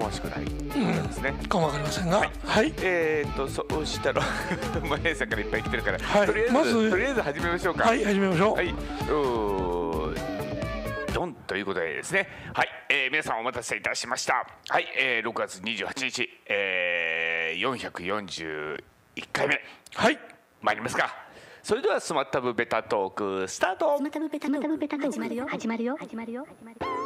思しくない。ですね、かもわかりませんが。はい。はい。えー、っとそうしたら マヤさんからいっぱい来てるから、はい。とりあえずまずとりあえず始めましょうか。はい始めましょう、はい。うードンということでですね。はい、えー皆さんお待たせいたしました。はい、えー6月28日、えー、441回目。はい。参りますか。それではスマッタブベタトークスタート。またぶベタまたぶベタ始まるよ始まるよ。始まるよ。始まるよ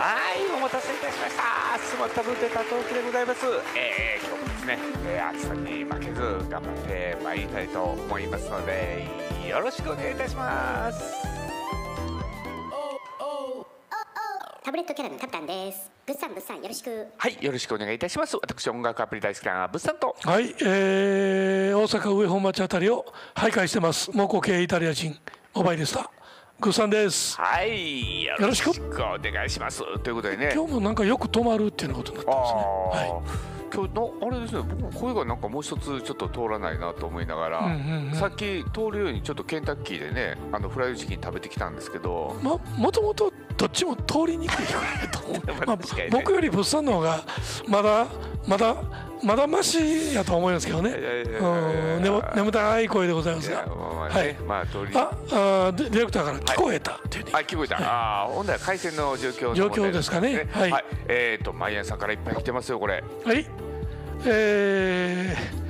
はいお待たせいたしました。スマッタブベタトークでございます。えー、今日もですね、えー、暑さに負けず頑張ってまいりたいと思いますのでよろしくお願いいたします。タブレットキャラのタプタンです。物産物産よろしく。はいよろしくお願いいたします。私音楽アプリ大好きな物産と。はい、えー、大阪上本町あたりを徘徊してます。蒙古系イタリア人モバイリスタグッさんです。はいよろしく。お願いします。ということでね。今日もなんかよく止まるっていうことになってますね。は今日のあれですね。僕も声がなんかもう一つちょっと通らないなと思いながら、うんうんうん。さっき通るようにちょっとケンタッキーでねあのフライドチキン食べてきたんですけど。もともとどっちも通りにくいと思う。まあ僕より物産の方がまだまだまだマシやと思いますけどね。眠眠たい声でございますが。いまあ通り。あデディレクターから聞こえたっていうね、あ聞こえた、ああほんなら回線の状況状況ですかね。は、はい。い。えっ、ー、とマイさんからいっぱい来てますよこれ。はい。えー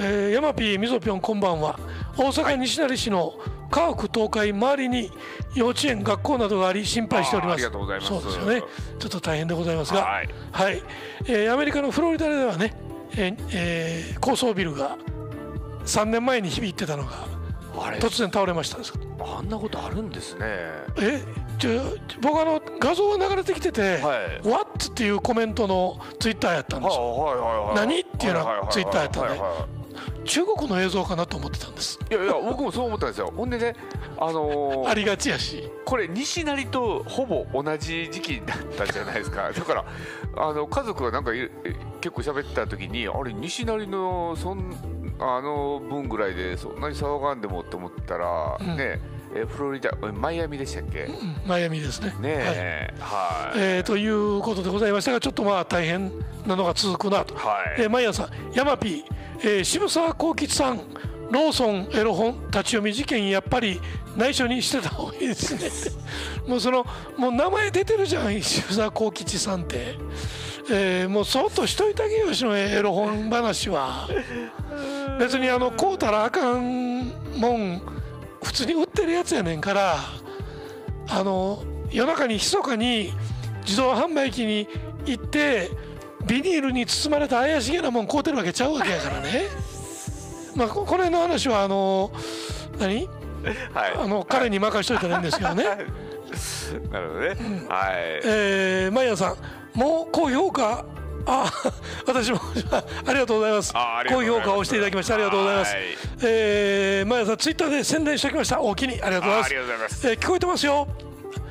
えー、ヤマピーみぞぴょんこんばんは。大阪西成市の家屋倒壊周りに幼稚園学校などがあり心配しております。あーありがとうございます。そうですよね。ちょっと大変でございますがははい。い、えーアメリカのフロリダではね、えーえー高層ビルが3年前に響いてたのがあれ？突然倒れましたですあんなことあるんですね。えちょ僕あの画像が流れてきててはい「What?」っていうコメントのツイッターやったんですよ。はいはいはいはい。何？っていうのはツイッターやったんではい。はい。はい中国の映像かなと思ってたんです。いやいや僕もそう思ったんですよ。ほんでねあのーありがちやし。これ西成とほぼ同じ時期だったじゃないですか。だからあの家族がなんか結構喋ってた時にあれ西成のそんあの分ぐらいでそんなに騒がんでもって思ったら、ん。ねえフロリダえマイアミでしたっけ、ねうんマイアミですね。はい。えはい、えーということでございましたがちょっとまあ大変なのが続くなと、はい。えー、毎朝ヤマピー、えー渋沢幸吉さんローソンエロ本立ち読み事件やっぱり内緒にしてた方がいいですね。もうそのもう名前出てるじゃん渋沢幸吉さんって、えーもうそっとしといてあげようしのエロ本話は。別にあの買うたらあかんもん普通に売ってるやつやねんからあの夜中に密かに自動販売機に行ってビニールに包まれた怪しげなもん買うてるわけちゃうわけやからね。まあここの辺の話はあの何？はい。あの彼に任しといたらいいんですけどね。なるほどね、はい。えー、マイヤさんもう高評価あ私もありがとうございます。高評価をしていただきましてありがとうございます。はい。えー、マイヤさんツイッターで宣伝しておきました。おおきにありがとうございます。えー聞こえてますよ。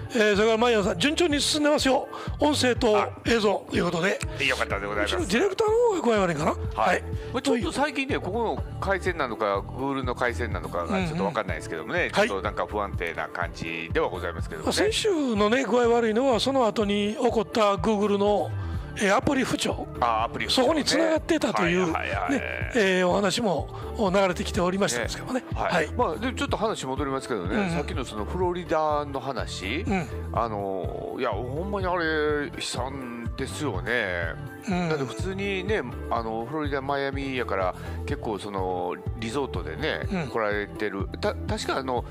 えー、それからマイヤさん順調に進んでますよ。音声と映像ということで。よかったでございます。ディレクターの方が具合悪いかな？はい、まあちょっと最近ねここの回線なのか Google の回線なのかがちょっと分かんないですけどもね、はい。ちょっとなんか不安定な感じではございますけどもね。まあ先週のね具合悪いのはその後に起こった Google の、えーアプリ不調？あアプリそこにつながってたという、ねはいはいはい。えーお話もお流れてきておりましたんですけどもね。はい。はい。まあ、でちょっと話戻りますけどね、うんさっきのそのフロリダの話、うん。あのいやほんまにあれ悲惨ですよね、うん。だって普通にねあのフロリダマイアミやから結構そのリゾートでね、うん。来られてる。た確かあの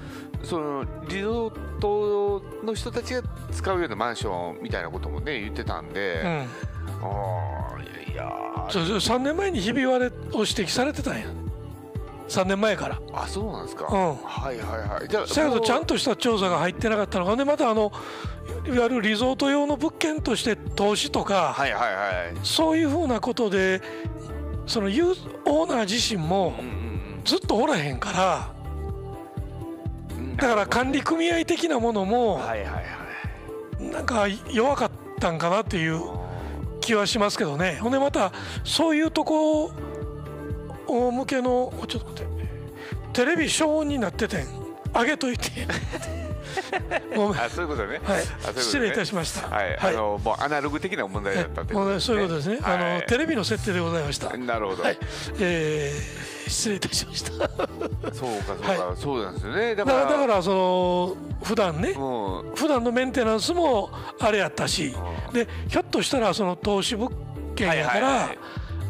そのリゾートの人たちが使うようなマンションみたいなこともね言ってたんで、いやいや。そうそう3年前にひび割れを指摘されてたんや。3年前から。あそうなんですか、うん。はいはいはい。じゃあだけどちゃんととした調査が入ってなかったの。がでまたあのいわゆるリゾート用の物件として投資とか、はいはいはい。そういうふうなことでそのユーオーナー自身もずっとおらへんからうんだから管理組合的なものもはいはいはい。なんか弱かったんかなっていう気はしますけどね。ほんでまたそういうとこ向けのちょっと待って。テレビ消音になっててん。あげといて。ごめん。あそういうことね。はい。失礼いたしました。はい、はい。あのもうアナログ的な問題だったってもうね。そういうことですね、あのテレレビの設定でございました。なるほど。はい、えー、失礼いたしました。そうかそうか、そうなんですよね。だらからだからその普段ね。もう普段のメンテナンスもあれやったし。うん。でひょっとしたらその投資物件やから、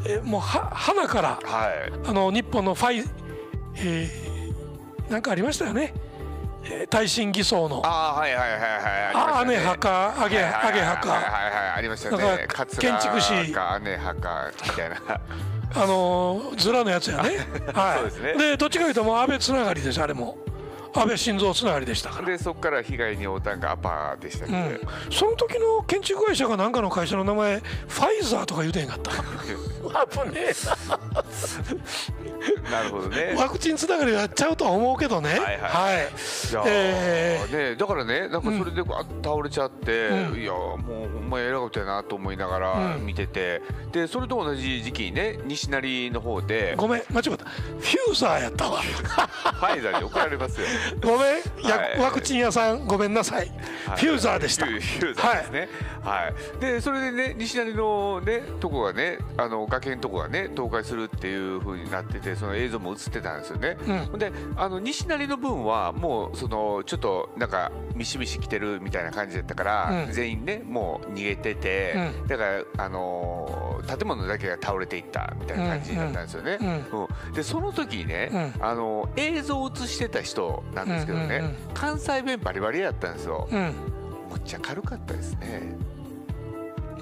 えもうは花からはい。あの日本のファイ、えー、なんかありましたよね、えー耐震偽装のああはいはいはいはいあねはいはい上げ墓はいはいはいありましたね。桂建築士か姉墓みたいな。あのーズラのやつやね。はい。ですねでどっちかというともう安倍つながりですあれも。安倍晋三つながりでしたから。でそこから被害に遭ったんがアパーでしたっけ。うん、その時の建築会社かなんかの会社の名前ファイザーとか言うてへんかった。危ねなるほどね。え。ワクチンつながりはっちゃうとは思うけどね。はいはい。はい。いやーえね、だからねなんかそれで倒れちゃって、うん。いやーもうほんま偉いことやなと思いながらうん。見てて、でそれと同じ時期にね西成の方でーごめん間違った。フューザーやったわ。ファイザーに怒られますよ。ごめん、やはい。ワクチン屋さんごめんなさい、はい。フューザーでした。フュフューザーですね。はい。でそれでね西成のねとこがねあの崖のとこがね倒壊するっていう風になっててその映像も映ってたんですよね。うん。であの西成の分はもうそのちょっとなんかミシミシ来てるみたいな感じだったから、うん。全員ねもう逃げてて、うん。だからあのー建物だけが倒れていったみたいな感じだったんですよね。うんうんでその時にね、うあの映像を映してた人なんですけどね、うんうんうん関西弁バリバリやったんですよ。うんむっちゃ軽かったですね。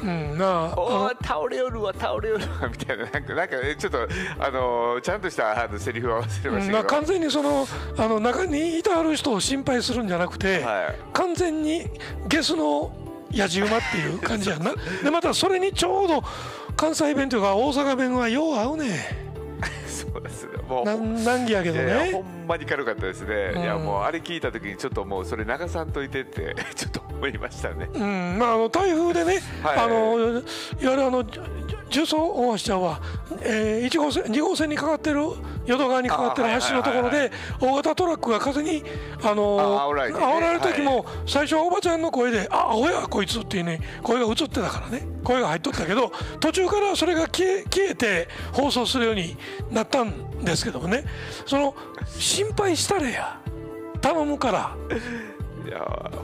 うんなああおのー倒れよるわ倒れよるわみたいななんかなんかねちょっとあのーちゃんとしたあのセリフは忘れまうんしたけど。まあ完全にそのあの中にいてはる人を心配するんじゃなくて、はい。完全にゲスのやじ馬っていう感じやんな でまたそれにちょうど関西弁というか大阪弁はよう合うね。そうですね。もう。なん難儀やけどいやいやほねんまに軽かったですね、うん。いやもうあれ聞いた時にちょっともうそれ流さんといてって ちょっと思いましたね。うん。まああの台風でね、はい。あのいわゆるあの重曹大橋ちゃんは、えー、1号線2号線にかかってる淀川にかかってるあ橋のところで大型トラックが風にあのあ煽られてね。煽られる時も最初はおばちゃんの声で「あアホやこいつ」っていうね声が映ってたからね。声が入っとったけど途中からそれが消え消えて放送するようになったんですけどもね。その心配したれや頼むから。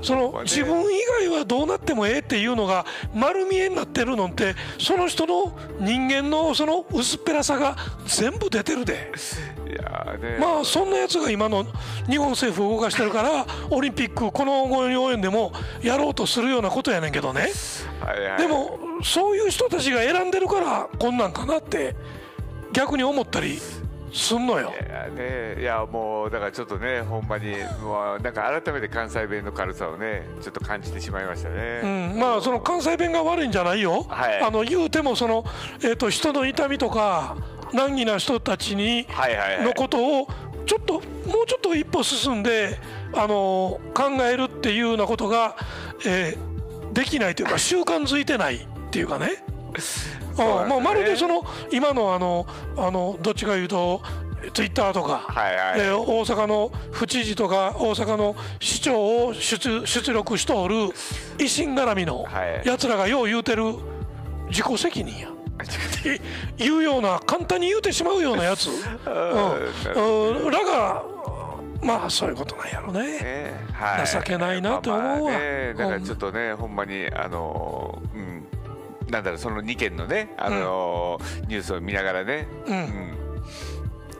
その自分以外はどうなってもええっていうのが丸見えになってるのってその人の人間のその薄っぺらさが全部出てるで。まあそんなやつが今の日本政府を動かしてるから オリンピックこの後に及んでもやろうとするようなことやねんけどね。でもそういう人たちが選んでるからこんなんかなって逆に思ったりすんのよ。いやねいやもうだからちょっとねほんまにもうなんか改めて関西弁の軽さをねちょっと感じてしまいましたうね、ん、まあその関西弁が悪いんじゃないよ、はい。あの言うてもその、えー、と人の痛みとか難儀な人たちにのことをちょっともうちょっと一歩進んであの考えるっていうようなことが、えーできないというか習慣づいてないっていうかね。そうなんですね。あまあ、まるでその今のあのあのどっちかいうとツイッターとか、はいはい。えー大阪の府知事とか大阪の市長を出出力しておる維新絡みのはい。やつらがよう言うてる自己責任や。っていうような簡単に言うてしまうようなやつ、うん。うん、らがまあそういうことなんやろね。ねはい。情けないなと思うわ。まあまあね、だからちょっとね、ほんまにあのーうんなんだろうその2件のねあのーニュースを見ながらね、うん。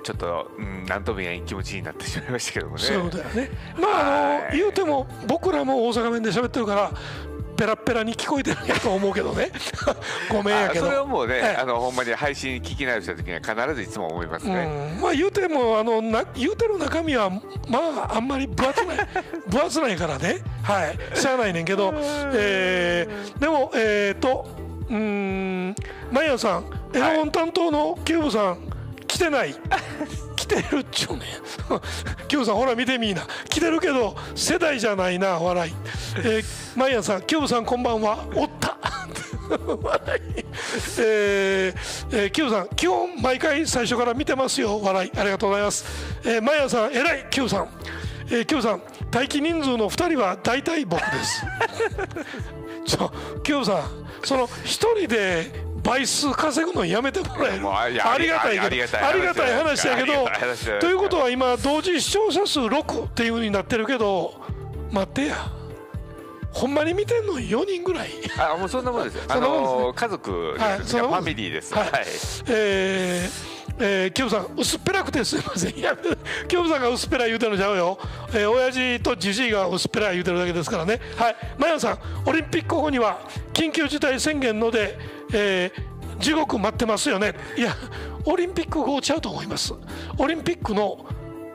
ちょっと、うん、なんとも言えん気持ちになってしまいましたけどもね。そういうことやね。まああはい。の言うても僕らも大阪弁で喋ってるからペラッペラに聞こえてるんやと思うけどね。ごめんやけど。あそれはもうね、はい。あのほんまに配信聞き直した時には必ずいつも思いますね。うん、まあ言うてもあのな言うてる中身はまああんまり分厚ない 分厚ないからね。はい。しゃあないねんけど、えーでもえっ、とうーん。マイアンさんエロ本担当のキューブさん来てない？来てるっちゅうねん。キューブさんほら見てみいな。来てるけど世代じゃないな笑い、えーマイアンさんキューブさんこんばんは。おった。笑い。えーえー、キューさん基本毎回最初から見てますよ。笑い。ありがとうございます、えー、マヤさん偉いキューさん、えー、キューさん待機人数の2人は大体僕です。ちょキューブさんその1人で倍数稼ぐのやめてもらえありがたいけどありがたい話。やけどということは今同時視聴者数6っていうふうになってるけど待ってや。ほんまに見てんの4人ぐらい。あもうそんなもんですよ。あの家族です、ファミリーです。はい、はい。えーえー、キョブさん薄っぺらくてすいません。いやキョブさんが薄っぺら言うてるのちゃうよ、えー、親父とじじいが薄っぺら言うてるだけですからね。はい。マヤさんオリンピック後には緊急事態宣言ので、えー、地獄待ってますよね。いやオリンピック後ちゃうと思います。オリンピックの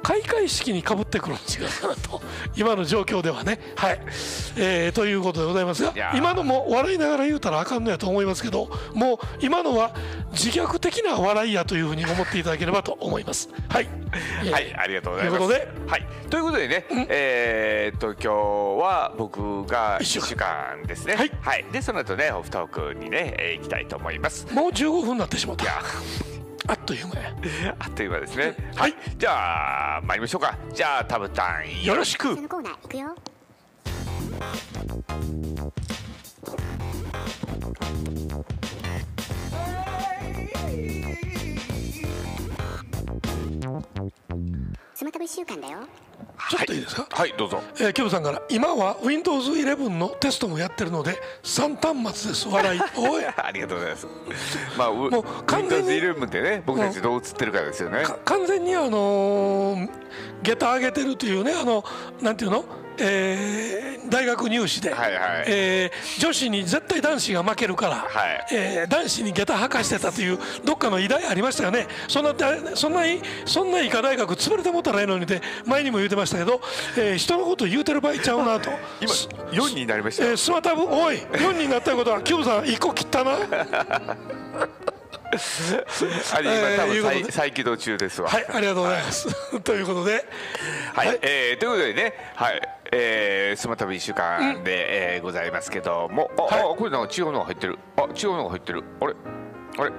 開会式にかぶってくるん違う。かなと今の状況ではね。はい、えーということでございますが今のも笑いながら言うたらあかんのやと思いますけどもう今のは自虐的な笑いやというふうに思っていただければと思います。はい、えーはい、ありがとうございます。ということで。はい、ということでね、えーっと今日は僕が一週間。ですね。はい。でその後ねオフトークにね、えー行きたいと思います。もう15分になってしまったあっという間やあっという間ですね。はいじゃあ参りましょうか。じゃあタブタンよろしくそ。のコーナーいくよスマタブ1週間だよちょっといいですか、はいどうぞ。えー、キョブさんから今は Windows11 のテストもやってるので3端末です。笑い。おい。ありがとうございます。まあ、ももう完全に Windows 11ってね、僕たちどう映ってるかですよね。か完全にあのー下駄上げてるというねあのなんていうの、えー大学入試で、はいはい。えー女子に絶対男子が負けるから、はい。えー男子に下駄履かしてたというどっかの偉大ありましたよね。そんなそんなそんな医科大学潰れてもったらええのにって前にも言ってましたけど、えー人のこと言うてる場合ちゃうなと。今す4になりました。よ。えースマタブおい4になったことはキューブさん1個切ったな。あれ今多分えー再再起動中ですわ。はいありがとうございます、ということで。はい、はい。えーということでね、はい、えー、スマタブ1週間で、えーございますけども、あ、はい。あこれなんか違うのが入ってる、あ、違うのが入ってる、あれ、あれ、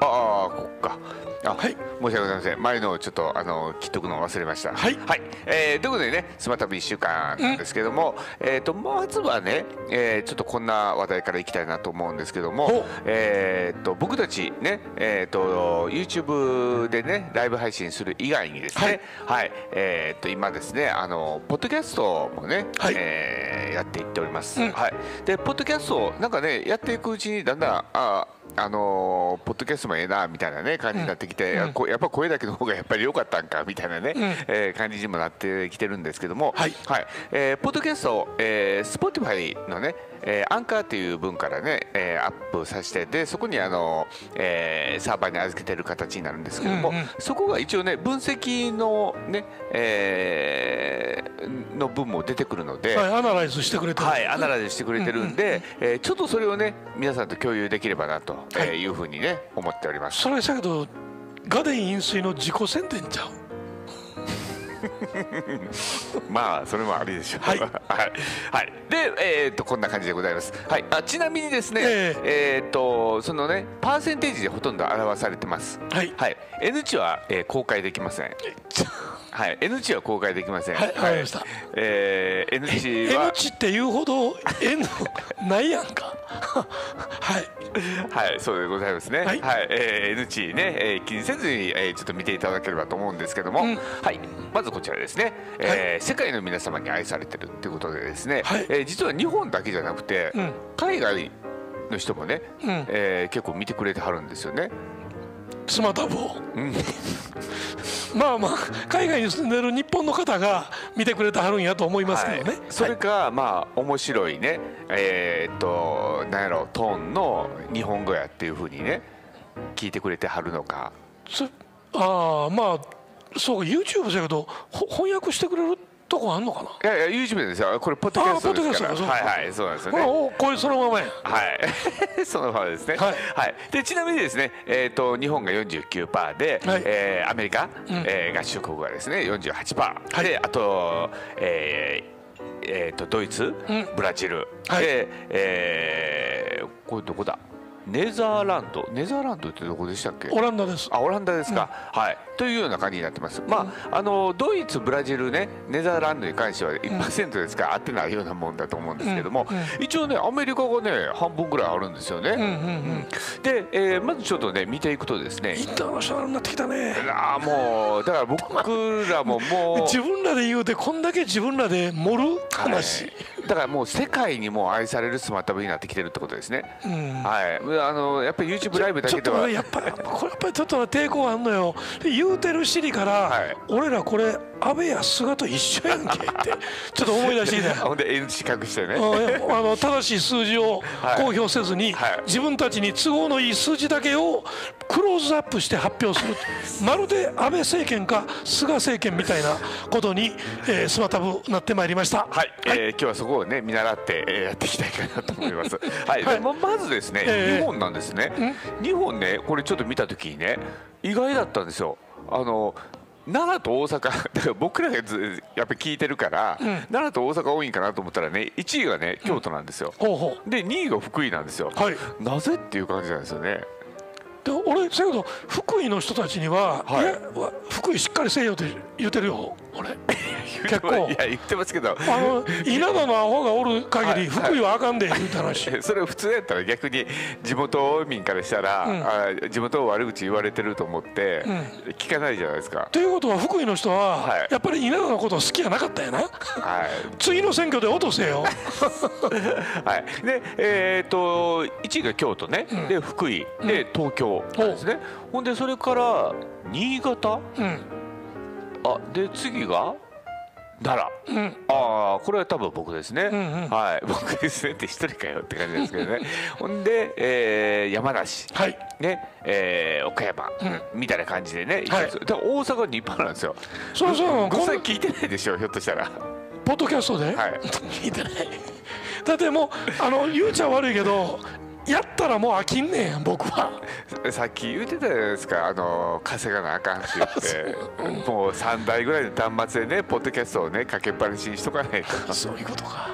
ああ、こっか。あ、はい。申し訳ございません。前のをちょっとあの切っとくのを忘れました。はい。えーということでね、スマタブ1週間なんですけども、えっ、とまずはね、えーちょっとこんな話題からいきたいなと思うんですけども、えっ、と僕たちね、えっ、と YouTube でねライブ配信する以外にですね、はい、えっ、と今ですね、あのポッドキャストもね、はい。えーやっていっております。うん。はい。でポッドキャストなんかねやっていくうちにだんだんああのポッドキャストもええなみたいなね感じになってきて、うん。こやっぱ声だけの方がやっぱり良かったんかみたいなね、うん。えー感じにもなってきてるんですけども、はい。えーポッドキャストを、えー、Spotify のね、えーアンカーっていう分からね、えーアップさせてでそこにあの、えーサーバーに預けてる形になるんですけども、うんうんそこが一応ね分析のね、えーの分も出てくるので。はい、アナライズしてくれてる、はい、アナライズしてくれてるんで、えーちょっとそれをね皆さんと共有できればなと、はいえーいうふうにね思っております。それだけどガデン飲水の自己宣伝ちゃう？まあそれもありでしょう。はいはい、はいで、えーっとこんな感じでございます。はい、あちなみにですね、ええーっとそのねパーセンテージでほとんど表されてます。はいはい、N 値は、えー公開できません。はい、N 値は公開できません。はいわかりました。えー N 値 N は値って言うほど N ないやんか。はい。はい、そうでございますね。は、はい。いえー N 値ね、えー気にせずに、えーちょっと見ていただければと思うんですけども、うん。はい、まずこちらですね、えー世界の皆様に愛されてるってことでですね、はい。えー実は日本だけじゃなくて、うん。海外の人もね、うん。えー結構見てくれてはるんですよね。スマタブをうん、まあまあ海外に住んでる日本の方が見てくれてはるんやと思いますけどね、はい。それか、まあ面白いね、えーっとなんやろトーンの日本語やっていう風にね聞いてくれてはるのか。そああまあそうか YouTube じゃけどほ翻訳してくれるとこあんのかな？いやいや YouTube ですよ。これポッドキャストですから。はいはいそうなんですよね。これそのままやはい、そのままですね。ははい。い、でちなみにですね、えっ、と日本が49%で、はい。えーアメリカ、ん。えー合衆国がですね48%、はい。であと、えーえーとドイツ、うん。ブラジル、はい。で、えーこれどこだ？ネザーランド、ネザーランドってどこでしたっけ？オランダです。あオランダですか、はいというような感じになってます。まああのドイツブラジルねネザーランドに関しては1%ですから合ってないようなもんだと思うんですけども、一応ねアメリカがね半分ぐらいあるんですよね。で、えーまずちょっとね見ていくとですね。インターナショナルになってきたね。あーもうだから僕らももう 自分らで言うてこんだけ自分らで盛る話、はい。だからもう世界にも愛されるスマタブになってきてるってことですね。うん。はい、あのやっぱり YouTube ライブだちょっとけではねやっぱりこれやっぱりちょっと抵抗あんのよ言うてる尻から、はい。俺らこれ安倍や菅と一緒やんけって ちょっと思い出してきたよほんで N 字隠してね。うんあの正しい数字をはい。公表せずに、はい。自分たちに都合のいい数字だけをクローズアップして発表する。まるで安倍政権か菅政権みたいなことに、えー、スマタブなってまいりました。はい、えー今日はそこをね見習って、えーやっていきたいかなと思います。はい、はい。でままずですね、ええ日本なんですね。日本ねこれちょっと見た時にね意外だったんですよ。あの奈良と大阪 だから僕らがずやっぱり聞いてるから、奈良と大阪多いんかなと思ったらね1位がね京都なんですよ。ほうほうで2位が福井なんですよ。はいなぜっていう感じなんですよね。で俺せやけど福井の人たちには、はい。福井しっかりせえよって言ってるよ俺。結構。いや言ってますけど。あの稲田のアホがおる限りはい。福井はあかんで言うた話、それ普通やったら逆に地元民からしたら、あ地元を悪口言われてると思って聞かないじゃないですか。ということは福井の人は、はい。やっぱり稲田のこと好きやな。かったんやなはい。次の選挙で落とせよ。はい、で、えー、と1位が京都ね、で福井。で東京なんですね、ほんでそれから新潟？うん。あで次が？奈良、うん。ああこれは多分僕ですね、んうん。はい。僕ですねって一人かよって感じですけどね。ほんで、えー山梨。はい。ね。えー岡山、みたいな感じでね、はい。一つ。で大阪日本なんですよ。そうそう。ごさん聞いてないでしょひょっとしたら。ポッドキャストで、はい。聞いてない。だってもうあの言うちゃ悪いけどやったらもう飽きんねん僕は。さっき言ってたじゃないですかあの稼がなあかんって言って。もう3台ぐらいの端末でねポッドキャストをねかけっぱなしにしとかないと。そういうことか。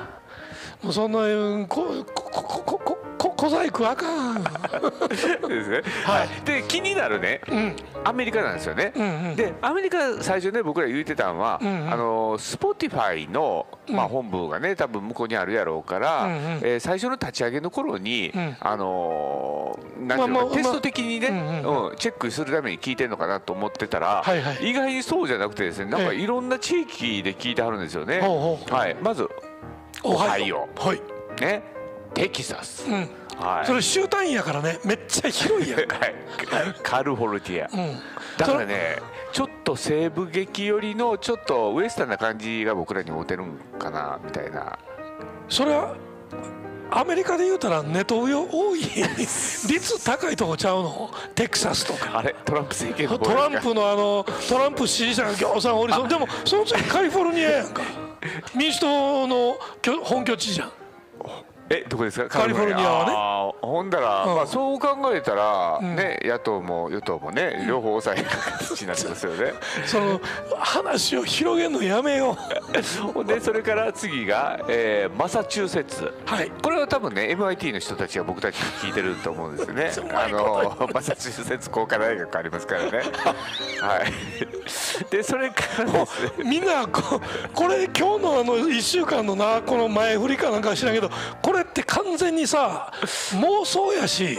もうそんなうんこここここここ小細工あかん。ですね、はい、で気になるね、ん。アメリカなんですよね、んうんでアメリカ最初ね僕ら言ってたのは、んうん。あのスポティファイの、まあ、本部がね多分向こうにあるやろうから、うんうん。えー最初の立ち上げの頃に、ん。あのーなんていうのまあまあテスト的にね、まあうんチェックするために聞いてるのかなと思ってたら、はいはい。意外にそうじゃなくてですねなんかええ。いろんな地域で聞いてはるんですよね。はい、まずオハイオ。はい、ね。テキサス、うん、はい。それ州単位やからね。めっちゃ広いやん。か、はい。カルフォルティア、うん、だからねちょっと西部劇寄りのちょっとウエスタンな感じが僕らに持てるんかなみたいな。それはアメリカで言うたらネトウヨ多い 率高いとこちゃうの？テキサスとか。あれトランプ政権のトランプのあのトランプ支持者がぎょうさんおりそう。でもその次カリフォルニアやんか。民主党の拠本拠地じゃんえどこですか？カリフォルニアはね。ほんだら、うん。まあ、そう考えたら、ね野党も与党もね両方抑える形になってますよね。その話を広げるのやめよう。でそれから次が、えーマサチューセッツ。はい。これは多分ね MIT の人たちが僕たちに聞いてると思うんですよね。あのマサチューセッツ工科大学ありますからね。はい。でそれからね。みんなここれ今日のあの1週間のなこの前振りかなんか知らんけどこれって完全にさ妄想やし。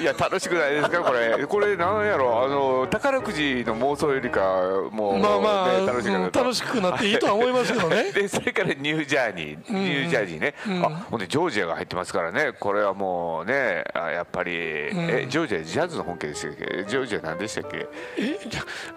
いや楽しくないですか？これ。これなんやろ？あの宝くじの妄想よりかもう、まあまあ、ね楽しくなうん楽しくなっていいとは思いますけどね。でそれからニュージャーニー、ニュージャージーね、あほんでジョージアが入ってますからね。これはもうねあやっぱり、えジョージアジャズの本家でしたっけ？ジョージア何でしたっけ？え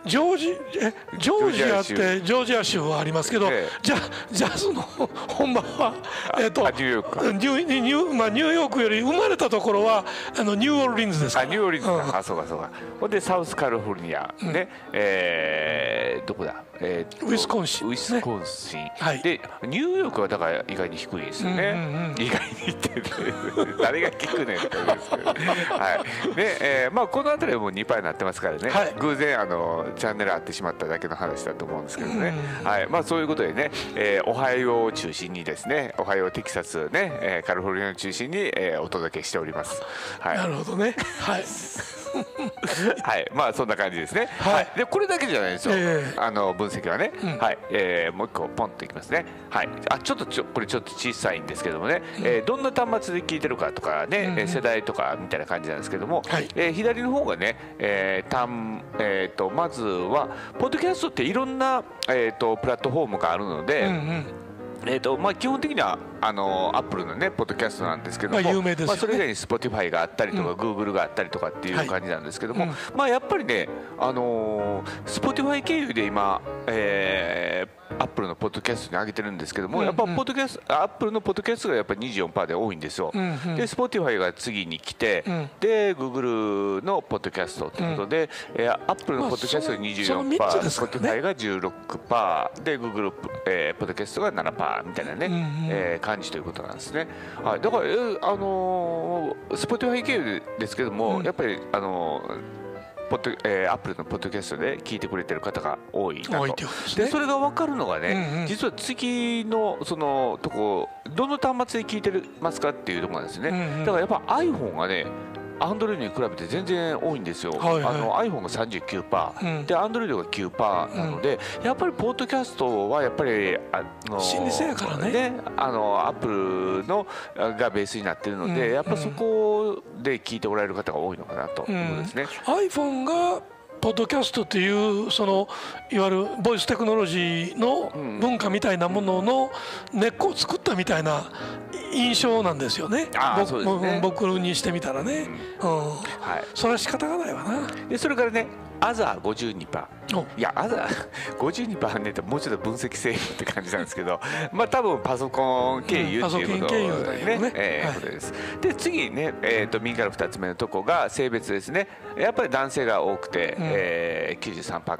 ジョージえジョージアってジョージア州。はありますけど、ええ。じゃジャズの本場はえっとあニューヨークか。ニューニューまあニューヨークより生まれたところはあのニューオーリンズですか？らあニューオーリンズか、うん。あそうかそうか。ほんでサウスカリフォルニア、ねえーどこだ、えーとウィスコンシンウィスコンシン、はい。でニューヨークはだから意外に低いですよね、うんうん意外にって 誰が聞くねんって感じですけど。はい。で、えーまあ、この辺りはもう2パーになってますからね、はい。偶然あのチャンネル合ってしまっただけの話だと思うんですけどね、はい。まあ、そういうことでね、えーオハイオを中心にですねオハイオテキサスね、えーカリフォルニアを中心に、えーお届けしておりますはい。なるほどね。はい。はい、まあそんな感じですね。はい。でこれだけじゃないですよ。ええ。あの分析はね、うん。はい、えーもう一個ポンといきますね。はい。あちょっとちょこれちょっと小さいんですけどもね、えーどんな端末で聞いてるかとかね、うん世代とかみたいな感じなんですけども、はい。えー左の方がね、えーたんえーとまずはポッドキャストっていろんなえーとプラットフォームがあるので。うんうんえーとまあ、基本的にはあのアップルのねポッドキャストなんですけども、まあ有名ですよね。まあ、それ以外に Spotify があったりとか、うん。Google があったりとかっていう感じなんですけども、はいまあやっぱりねあのー Spotify 経由で今、えー、アップルのポッドキャストに上げてるんですけども、うんやっぱポッドキャストアップルのポッドキャストがやっぱ24%で多いんですよ、うんうん。で Spotify が次に来て、うん。で Google のポッドキャストということで、えー、アップルのポッドキャストがまあ24%、そのその三つですからね。Spotify が16%で Google、えー、ポッドキャストが7%みたいなね、うんうん。えー感じということなんですね。はい、だから、えーあのー、Spotify 経由ですけども、うん。やっぱり、あのーポッドえー、アップルのポッドキャストで聞いてくれてる方が多いなと。でそれが分かるのがね、うんうん。実は次のそのとこどの端末で聞いてますかっていうところなんですね、うんうん。だからやっぱ iPhone がねアンドロイドに比べて全然多いんですよ、はいはい。あの iPhone が39%、うん。でアンドロイドが9%なので、やっぱりポッドキャストはやっぱりあの心理性やからね。あのアップルのがベースになってるので、うん。やっぱそこで聞いておられる方が多いのかなということですね。iPhone がポッドキャストっていうそのいわゆるボイステクノロジーの文化みたいなものの根っこを作ったみたいな印象なんですよね。あー僕そうですね。僕にしてみたらね、うん。はい。それは仕方がないわな。でそれからねアザー52%お。いやアザー52%ねってもうちょっと分析せえよって感じなんですけど まあ多分パソコン経由っていうことうんパソコン経由だよね。えーはい。ことです。で次ね、えー、と右から2つ目のとこが性別ですね。やっぱり男性が多くて、うん。えー、93%か。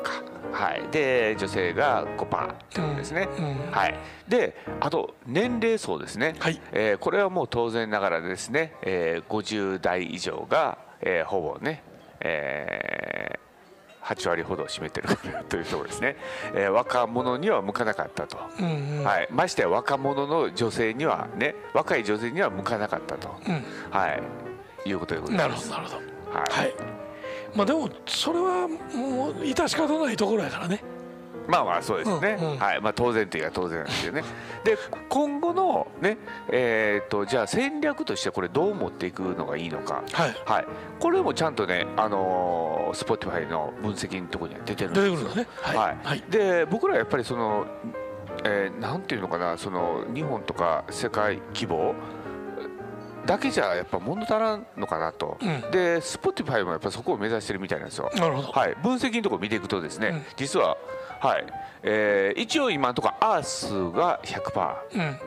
はい。で女性が5%ってことですね、うんうんはい。であと年齢層ですね、はい。えーこれはもう当然ながらですね、えー50代以上が、えーほぼね、えー8割ほどを占めてるというところですね、えー若者には向かなかったと、うんうん。はい、ましてや若者の女性にはね若い女性には向かなかったと、うん。はい、いうことでございなるますほどなるほど。はい。はい。まあでもそれはもう致し方ないところやからねまあまあそうですね、うんうん。はい。まあ、当然といえば当然なんですよね。で今後のねえー、とじゃあ戦略としてこれどう持っていくのがいいのか。はい。はい、これもちゃんとね、あのー、Spotify の分析のところには出てるんですよ。出てくるのね。はい。はい。はい。で僕らはやっぱりその、えーなんていうのかなその日本とか世界規模だけじゃやっぱ物足らんのかなと、うん。で Spotify もやっぱそこを目指してるみたいなんですよ。なるほど。はい、分析のところ見ていくとですね、うん。実は、はい。えー一応今のところアースが100%。うん。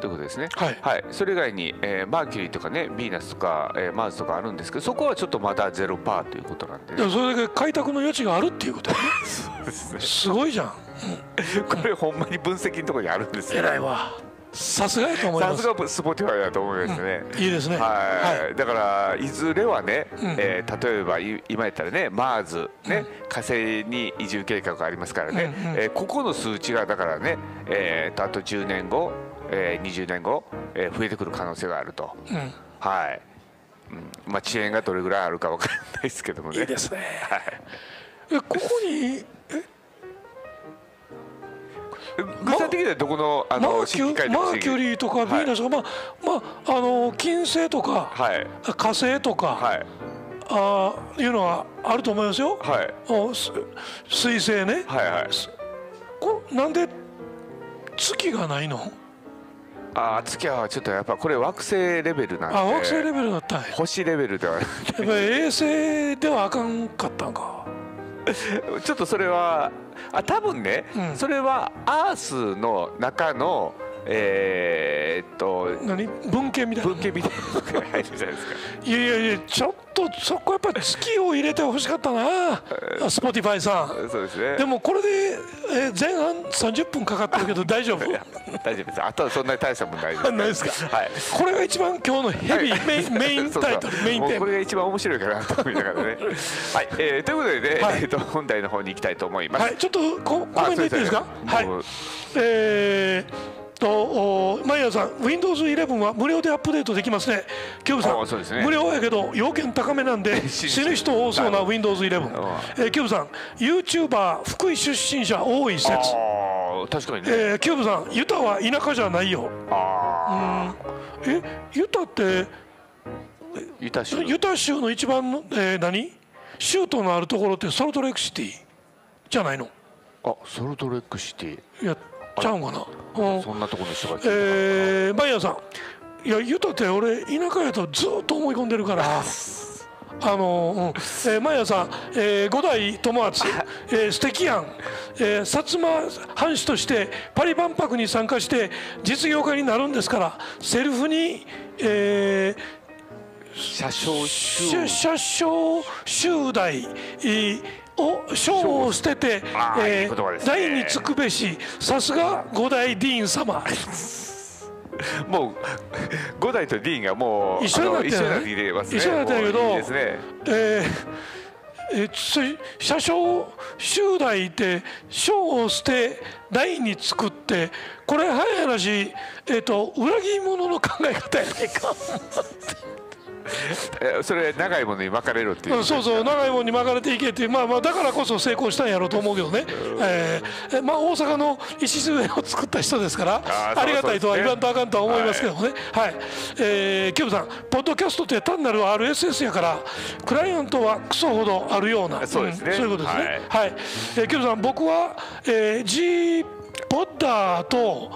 ということですね。はい。それ以外に、えーマーキュリーとかね、ヴィーナスとか、えーマーズとかあるんですけど、そこはちょっとまだゼロパーということなんで、でもそれだけ開拓の余地があるっていうことやね。すね。すごいじゃん。これほんまに分析のところにあるんですよ。偉いわさすがやと思います。さすがスポティファイだと思いますね。いいですね。はい、だからいずれはね、うん。えー例えばい今やったらねマーズね、火星に移住計画がありますからね、うんうん。えーここの数値がだからね、えーとあと10年後、えー20年後、えー増えてくる可能性があると。うん。はい。うん、まあ遅延がどれぐらいあるかわからないですけどもね。いいですね。はい。えここに具体的にはどこのあマのーキュマーキュリーとかヴィーナスとか、まあまああの金星とか、はい火星とか、はいあーいうのはあると思いますよ。はいおす水星ね。はいはい。こなんで月がないの？ああ月はちょっとやっぱこれ惑星レベルなんで。あ惑星レベルだったんや。や星レベルではっぱり衛星ではあかんかったんか。ちょっとそれはあ多分ね、うん。それはアースの中のえーっと何？文献みたいな。文献みたいなのが入るじゃないですか。いやいやいやちょっとそこやっぱり月を入れてほしかったな。スポティファイさん。そうですね。でもこれで、えー前半30分かかってるけど大丈夫？大丈夫です。あとはそんなに大したもんないです。ないですか？はい。これが一番今日のヘビー、メイン メインタイトルメインテーマこれが一番面白いかなと思いながらね。はい、えーということでね、はいえーと本題の方に行きたいと思います。はいちょっとココメントいいですか？はいえーとおマイヤーさん Windows11 は無料でアップデートできますね。キューブさん、ね。無料やけど要件高めなんで 死ぬ人多そうな Windows11、えーキューブさん YouTuber 福井出身者多い説。ああ確かにね、えーキューブさんユタは田舎じゃないよ。ああえユタってユタ州。ユタ州の一番の、えー何？州都のあるところってソルトレイクシティじゃないの？あソルトレイクシティ。いやちゃうんかな、うん。そんなところの人が聞いえー、バイヤーさん。いやユタって俺田舎やとずっと思い込んでるから。あの、うん。えー、マヤさん、えー、五代友厚、えー、素敵やん、えー、薩摩藩士としてパリ万博に参加して実業家になるんですからセルフに、え車掌ー、車掌集大、えーを賞を捨てて、え言葉ですね。代につくべしさすが五代ディーン様。もう五代とディーンがもう一緒になって一緒になってきてますね。一緒になってるけどいいですね。えーえ車掌集大って賞を捨て代に作ってこれ早い話、えー、と裏切り者の考え方やないか。え それ長いものに巻かれるっていう。うんそうそう長いもんに巻かれていけっていう。まあまあだからこそ成功したんやろうと思うけどね、えーえまあ大阪の礎を作った人ですからありがたいとは言わんとあかんとは思いますけどもね。はい、えーキューブさんポッドキャストって単なる RSS やからクライアントはクソほどあるような。そうですね。んそういうことですね。はい、えーキューブさん僕は、えー、G ポッダーと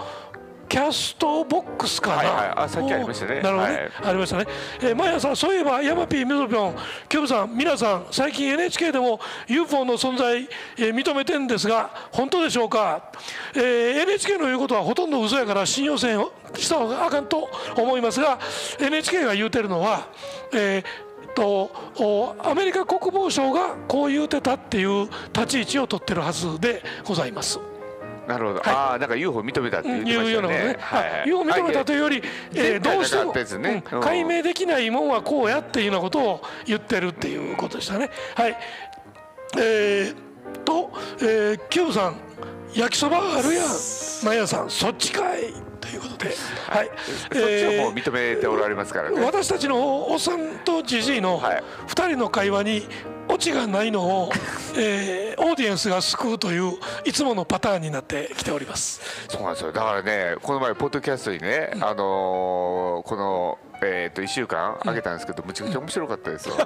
Castbox かな、はいはい。あさっきありましたね。おなるほどね、はい。ありましたね、えー、マヤさんそういえばヤマピーみぞぴょんキューブさん皆さん最近 NHK でも UFO の存在、えー認めてるんですが本当でしょうか、えー NHK の言うことはほとんど嘘やから信用せんした方があかんと思いますが NHK が言うてるのは、えーとおアメリカ国防省がこう言うてたっていう立ち位置を取ってるはずでございます。なるほど、ああなんか UFO 認めたって言ってましたいうようなことね。ね、はいはい。要認めたというより、えーどうしても、ね。うんうん。解明できないもんはこうやっていうようなことを言ってるっていうことでしたね。はい。えー、と、えー、キューブさん焼きそばあるやんマヤさんそっちかいということで、はい。そっちはもう認めておられますからね、私たちのおっさんとじじいのはい。2人の会話にオチがないのを、えーオーディエンスが救うといういつものパターンになってきております。そうなんですよ。だからねこの前ポッドキャストにね、あのーこのえー、と1週間あげたんですけど、むちゃくちゃ面白かったですよ。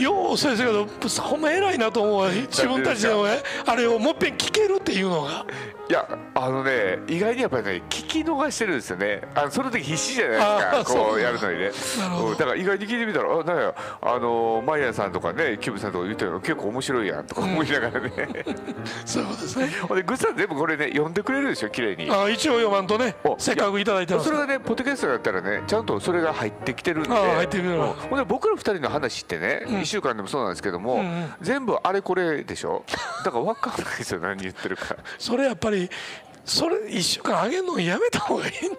よう先生がほんま偉いなと思うわ。自分たちでもねあれをもっぺん聞けるっていうのがいやあのね意外にやっぱりね聞き逃してるんですよね。あのその時必死じゃないですか。こそう。うやるのにね。だから意外に聞いてみたらあなんやあのマイヤーさんとかねキューブさんとか言ってるの結構面白いやんとか思いながらね、そうですね。ほんでグッさん全部これね読んでくれるでしょ綺麗に。あ一応読まんとねおせっかくいただいてますそれがねポッドキャストだったらねちゃんとそれが入ってきてるんで。入ってくるうん。ほんで僕ら二人の話ってね、1週間でもそうなんですけども、全部あれこれでしょ？だから分かんないですよ何言ってるか。それやっぱりそれ1週間あげるのやめた方がいいん違う？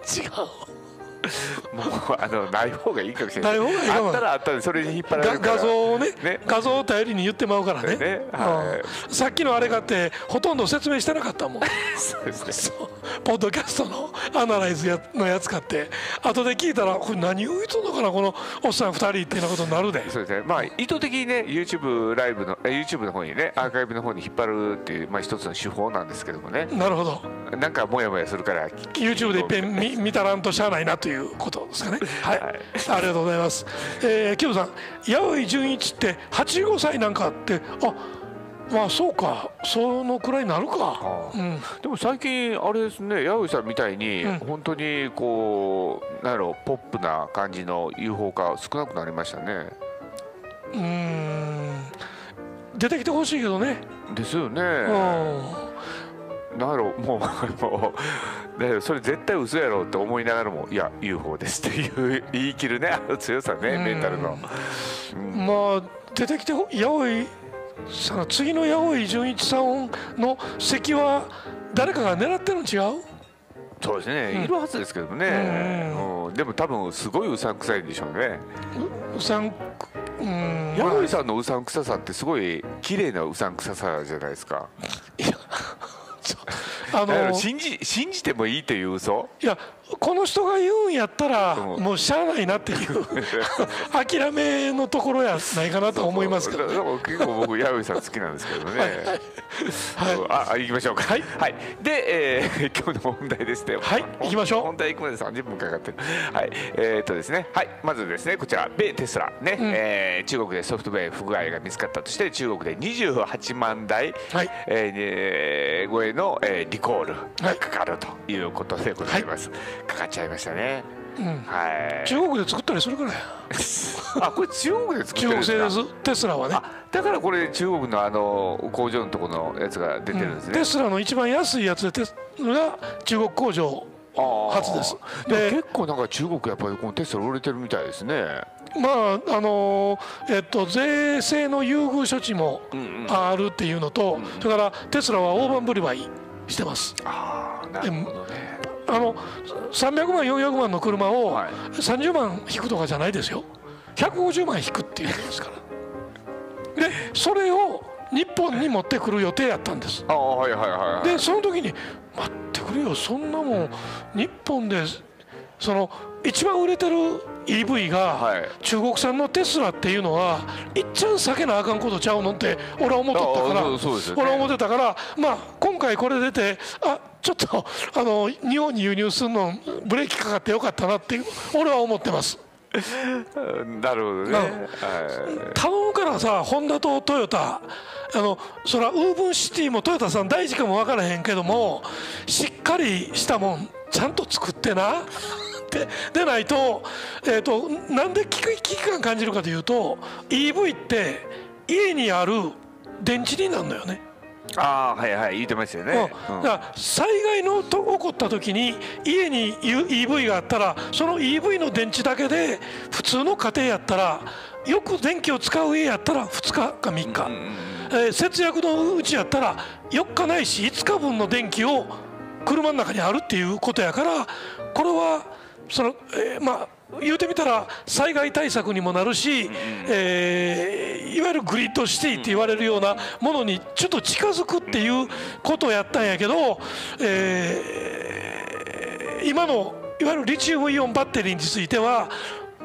もうあのない方がいいかもしれない。ない方がいいかも。あったらあったでそれに引っ張られがるから。画像をねね。画像を頼りに言ってまうからね。ねはうん。さっきのあれかってほとんど説明してなかったもん。そうですね。そう。ポッドキャストのアナライズやのやつかって。後で聞いたらこれ何を言うとんのかなこのおっさん2人ってなことになるで。そうですね。まあ意図的にね YouTube ライブのえ YouTube の方にねアーカイブの方に引っ張るっていうまあ一つの手法なんですけどもね。なるほど。なんかモヤモヤするから YouTube でいっぺん見見たらんとしゃあないなということですかね。はい、はい。ありがとうございます。えー、キムさん八百井純一って85歳なんかってあまあそうか。そのくらいになるか。あうん。でも最近あれですね八百さんみたいにうん。本当にこうなんやろポップな感じの UFO 化少なくなりましたね。うーん。出てきてほしいけどね。ですよね。うんなんやろもうもうだそれ絶対嘘やろって思いながらもいや UFO ですっていう言い切るねあの 強さねうん。メンタルの。まあ出てきてほ八百井さん次の八百井純一さんの席は誰かが狙ってるの違う？そうですね、うん。いるはずですけどもね、うん。でも多分すごいうさんくさいんでしょうね。うさんうん。八百井さんのうさんくささってすごい綺麗なうさんくささじゃないですか。ああのの信じ信じてもいいという嘘？いやこの人が言うんやったらうん。もうしゃあないなっていう 諦めのところやないかなと思いますけど。だから結構僕弥生さん好きなんですけどね。はい。ああ行きましょうか。はい。で、えー 今日の本題ですね。はい。行きましょう。本題行くまで30分かかってる。はい。えーっとですね。はい。まずですねこちら。米テスラね、えー中国でソフトウェア不具合が見つかったとして中国で28万台、はい。えーね超えの、えーリコールはいがかかるということでございます、かかっちゃいましたね、はい。中国で作ったりするから。や あこれ中国で作って中るんですか？国製ですテスラはね。あだからこれ中国のあの工場のところのやつが出てるんですね、テスラの一番安いやつでテスが中国工場初です。で結構なんか中国やっぱりこのテスラ売れてるみたいですね。まああのえっと税制の優遇処置もあるっていうのと、それからテスラは大盤振る舞いしてます。ああなるほどねあの300万400万の車をはい。30万引くとかじゃないですよ。150万引くっていうことですから。でそれを日本に持ってくる予定やったんです。ああはいはいはいはい。でその時に待ってくれよそんなもん日本でその一番売れてる EV がはい。中国産のテスラっていうのはいっちゃん避けなあかんことちゃうのって俺は思っとったから。ね。俺は思ってたからまあ今回これ出てあちょっとあの日本に輸入するのブレーキかかってよかったなっていう俺は思ってます。う んなるほどね。なはい。頼むからさホンダとトヨタあのそらウーブンシティもトヨタさん大事かも分からへんけどもしっかりしたもんちゃんと作ってなででないと,、えー、となんで危機感感じるかというと EV って家にある電池になるのよね。ああはいはい言ってましたよね、うん。だから災害のと起こった時に家に EV があったらその EV の電池だけで普通の家庭やったらよく電気を使う家やったら2日か3日、えー節約のうちやったら4日ないし5日分の電気を車の中にあるっていうことやからこれはその、えーまあ言うてみたら災害対策にもなるし、えーいわゆるグリッドシティって言われるようなものにちょっと近づくっていうことをやったんやけど、えー今のいわゆるリチウムイオンバッテリーについては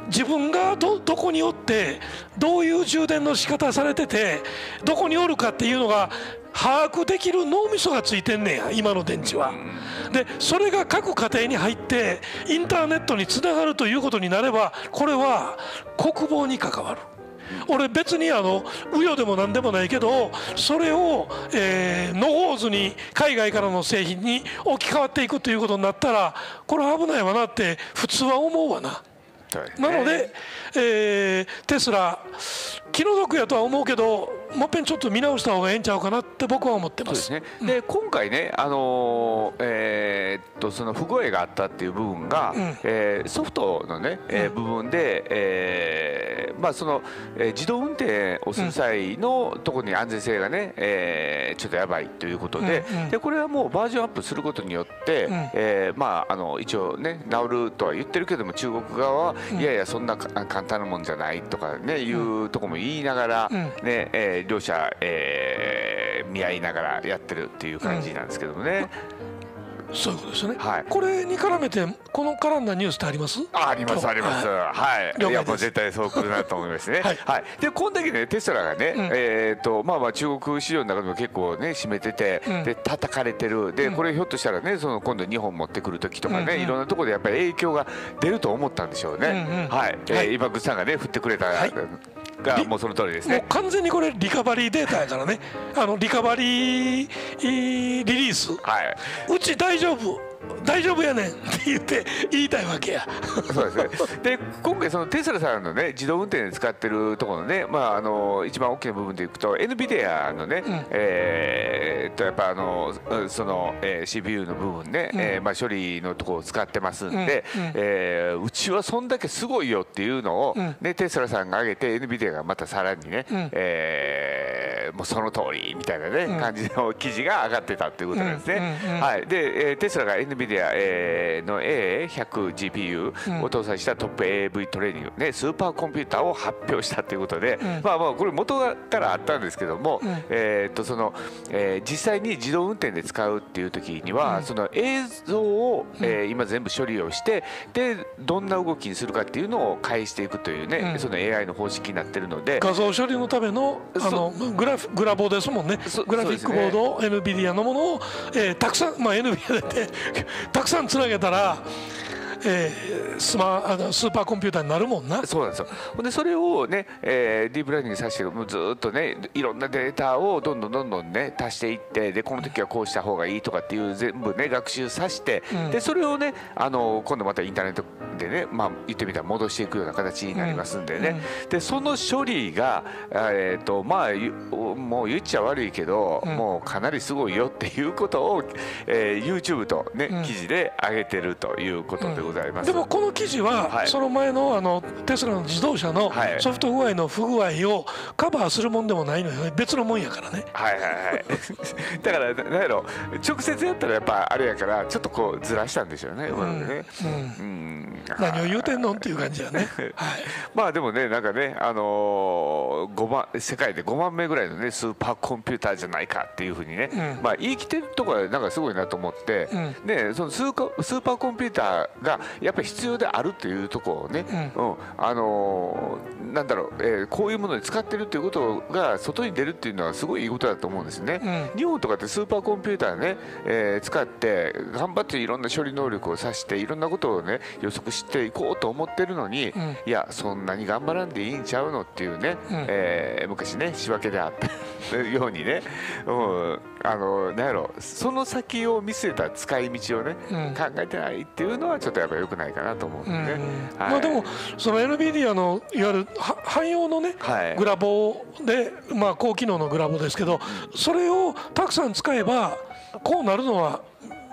自分がどどこにおってどういう充電の仕方されててどこにおるかっていうのが把握できる脳みそがついてんねや今の電池は。でそれが各家庭に入ってインターネットにつながるということになればこれは国防に関わる。俺別にあの右翼でも何でもないけどそれを、えー、野放図に海外からの製品に置き換わっていくということになったらこれは危ないわなって普通は思うわな。なので、えーテスラ気の毒やとは思うけどもっぺんちょっと見直した方がええんちゃうかなって僕は思ってま。そうですすね、で今回ね、あのーえーっとその不具合があったっていう部分が、ん。えーソフトのね、えー部分で、えーまあそのえー自動運転をする際のところに安全性がね、えーちょっとやばいということで,、うんうん。でこれはもうバージョンアップすることによって、ん。えーまああの一応ね治るとは言ってるけども中国側は、いやいやそんなか簡単なもんじゃないとかねいうとこも言いながら、ねえ両者、えー見合いながらやってるっていう感じなんですけどもね、そういうことですね、はい。これに絡めてこの絡んだニュースってあります？あありますあります。はい、い。やもう絶対そう来るなと思いますね。はい。はい、でこんだけねテスラがね、ん。えっ、とまあまあ中国市場の中でも結構ね占めてて、うん。で叩かれてる。で、これひょっとしたらねその今度日本持ってくる時とかね、うんうん。いろんなところでやっぱり影響が出ると思ったんでしょうね、うんうん。はい、えーはい。今グッさんがね振ってくれた、はい。がもうその通りですね。完全にこれリカバリーデータやからね。あのリカバリーえーリはい。うち大丈夫大丈夫やねん言って言いたいわけや。そうですね。で今回そのテスラさんのね自動運転で使ってるところのね、まああの一番大きな部分でいくと NVIDIA のね、えーっとやっぱあのうんその、えー CPU の部分ね、えーまあ処理のところを使ってますんで、うん。うん。えーうちはそんだけすごいよっていうのを、うん。ねテスラさんが上げて NVIDIA がまたさらにね、うん。えーもうその通りみたいなね、うん。感じの記事が上がってたっていうことなんですね。うん。うん。うん。はい。で、えーテスラが NVIDIA NVIDIA、えーの A100GPU を搭載したトップ AV トレーニング、ね、スーパーコンピューターを発表したということで、ん。まあまあこれ元からあったんですけども、ん。えーっとそのえー実際に自動運転で使うっていう時には、その映像を、えー今全部処理をしてでどんな動きにするかっていうのを返していくというね、うん。その AI の方式になってるので。画像処理のためのあのグラフグラボですもんね。そグラフィックボードを NVIDIA のものを、えーたくさん、まあ、NVIDIA で たくさんつなげたら、了。えースマあのスーパーコンピューターになるもんな。そうなんですよ。でそれをね、えーディープラーニングさせてもうずーっとねいろんなデータをどんどんどんどんね足していってでこの時はこうした方がいいとかっていう全部ね学習させて、うん。でそれをねあの今度またインターネットでね、まあ、言ってみたら戻していくような形になりますんでね、でその処理が、えー、とまあゆもう言っちゃ悪いけど、うん。もうかなりすごいよっていうことを、えー YouTube とね、うん。記事で上げてるということでございます。でもこの記事は、はい。その前のあのテスラの自動車のはい。ソフト具合の不具合をカバーするもんでもないのよ。ね別のもんやからね。はいはいはい。だからななんやろ。直接やったらやっぱあれやからちょっとこうずらしたんでしょうね,、これね。うん。うん。何を言うてんのっていう感じやね。はい。まあでもねなんかねあのー、5万世界で5万名ぐらいのねスーパーコンピューターじゃないかっていうふうにね、うん。まあ言い切ってるところはなんかすごいなと思って、うねそのスーカスーパーコンピューターがやっぱり必要であるっていうところをね、ううん。あのーなんだろう、えーこういうものに使ってるっていうことが外に出るっていうのはすごいいいことだと思うんですね。うん。日本とかってスーパーコンピューターね、えー使って頑張っていろんな処理能力を指していろんなことをね予測していこうと思ってるのに、うん。いやそんなに頑張らんでいいんちゃうのっていうね、うん。えー昔ね仕分けであった ようにね、うん、あのなんやろその先を見据えた使い道をね、うん。考えてないっていうのはちょっとやっぱ良くないかなと思うんでうんね。はい。まあでもその NVIDIA のいわゆるは汎用のね、はい。グラボで、まあ、高機能のグラボですけどそれをたくさん使えばこうなるのは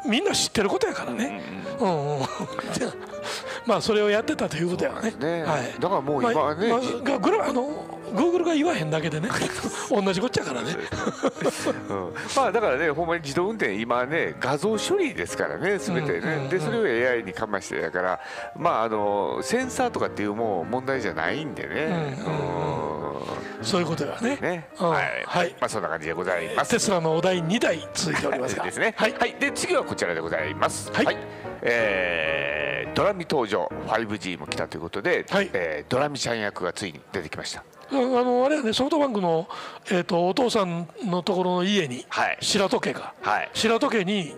みんな知ってることやからね。うんうん まあそれをやってたということやわね。ね。はい、だからもう今はね、まあまあがグラあの Google が言わへんだけでね。同じこっちゃからね。うん。まあだからねほんまに自動運転今ね画像処理ですからね全てね、でそれを AI にかましてやからまああのセンサーとかっていうもう問題じゃないんでね、そういうことやね。ね、うん。はい、はい。まあそんな感じでございます。テスラのお題2台続いております。が。ですね。はい。はい、で次はこちらでございます。はい。えードラミ登場 5G も来たということで、はい。えードラミちゃん役がついに出てきましたあのあれやねソフトバンクの、えー、とお父さんのところの家に、はい。白戸家がはい。白戸家に、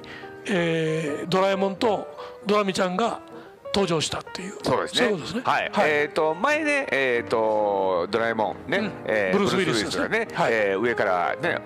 えードラえもんとドラミちゃんが登場したっていう。そうですね。いうことですね。はい。えっ、と前ねえっ、とドラえもんね、うん。えブルースウィリスがね、はい。えー上からね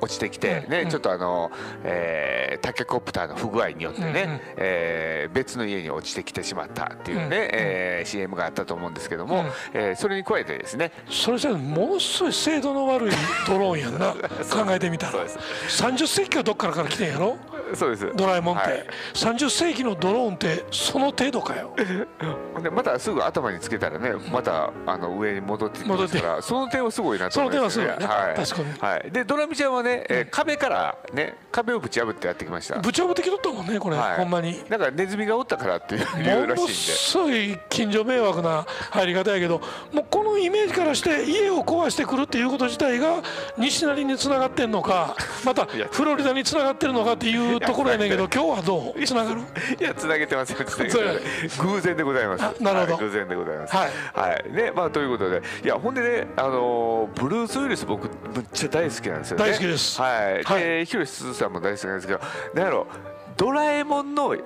落ちてきてね、うん。ちょっとあの、えータケコプターの不具合によってね、うえー別の家に落ちてきてしまったっていうね、うんえー CM があったと思うんですけども、うん。えーそれに加えてですね。それじゃものすごい精度の悪いドローンやんな 考えてみたら。そうです。30世紀はどっからから来てんやろ？そうです。ドラえもんって、はい。30世紀のドローンってその程度かよ。でまたすぐ頭につけたらねまたあの上に戻ってきますからその点はすごいなと思いますよね。その点はすごい。ねはい。確かに。はい、でドラミちゃんはね、えー壁からね壁をぶち破ってやってきました。部長もできとったもんねこれ、はい。ほんまに。なんかネズミがおったからっていう理由ものらしいんすごい近所迷惑な入り方やけどもうこのイメージからして家を壊してくるっていうこと自体が西成につながってんのかまたフロリダにつながってるのかっていうところやねんけど今日はどう？つながる？でいやつなげてますよつなげて偶然でございます。あなるほど。はい偶然でございます。はい。はい。ねまあということで。いやほんでねあのーブルース・ウィリス僕むっちゃ大好きなんですよね。大好きです。はい。はい。で広瀬すずさんも大好きなんですけどなんやろドラえもんのい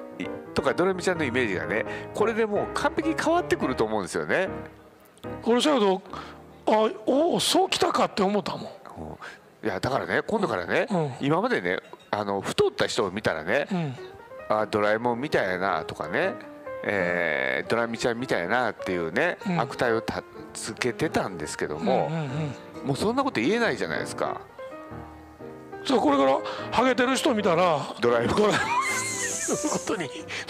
とかドラミちゃんのイメージがねこれでもう完璧に変わってくると思うんですよねこれさけどあおおそうきたかって思ったもん。いやだからね今度からね、うん。今までねあの太った人を見たらね、うん。あドラえもんみたいやなとかね、えードラミちゃんみたいやなっていうね、うん。悪態をたつけてたんですけどうんもう、んうん。もうそんなこと言えないじゃないですか。そうこれからハゲてる人見たらドラえもんことに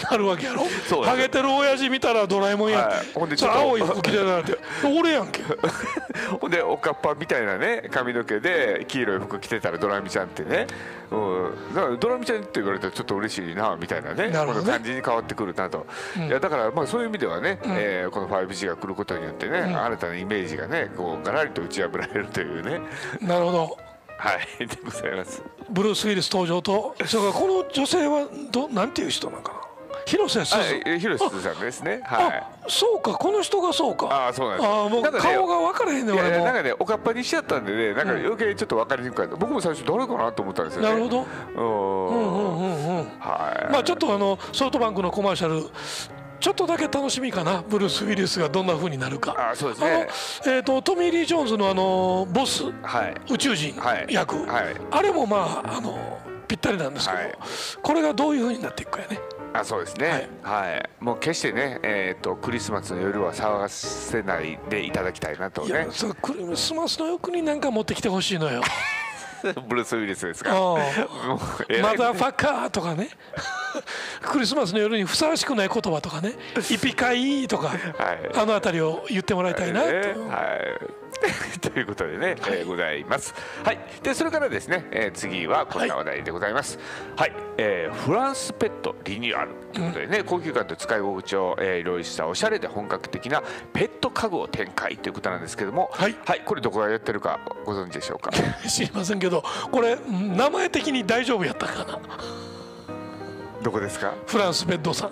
なるわけやろ？そうやハゲてる親父見たらドラえもんや。んはい。ほんでそちょっとれ青い服着てたらって。俺やんけ。ほんでおかっぱみたいなね髪の毛で黄色い服着てたらドラミちゃんってね、うん、だからドラミちゃんって言われたらちょっと嬉しいなみたいなね。なるほどね。感じに変わってくるなと、いやだからまあそういう意味ではね、えーこの 5G が来ることによってね、新たなイメージがねこうガラリと打ち破られるというね。なるほどはい。でございます。ブルース・ウィリス登場とそれからこの女性はどなんていう人なんかな？広瀬すず。広瀬すずさんですね。はい。あそうか。この人がそうか。ああそうなんです。ああもう顔が分からへんね俺も。やなんかねおかっぱにしちゃったんでねなんか余計ちょっと分かりにくかった、僕も最初誰かなと思ったんですよね。なるほど。どうんうんうんうん。はい。まあちょっとあのソフトバンクのコマーシャルちょっとだけ楽しみかなブルース・ウィリスがどんな風になるか。あそうですね。えー、とトミー・リー・ジョーンズのあのボスはい。宇宙人はい。役、はい。あれもまああのぴったりなんですけど、はい。これがどういう風になっていくかやね。あそうですね。はい、もう決してねえっ、とクリスマスの夜は騒がせないでいただきたいなといやねそうクリスマスの欲になんか持ってきてほしいのよ。ブルース・ウィリスですか？マザーファッカーとかねクリスマスの夜にふさわしくない言葉とかね。イピカイとか、はい。あの辺りを言ってもらいたいなと、ねはい、ということでね、えーございます。はい、でそれからですね、えー次はこんな話題でございます。はい、えーフランスペットリニューアルということでね、高級感と使い心地を、えー、用意したおしゃれで本格的なペット家具を展開ということなんですけども、はい。これどこがやってるかご存知でしょうか？知りませんけどこれうん名前的に大丈夫やったかな？どこですか？フランスベッドさん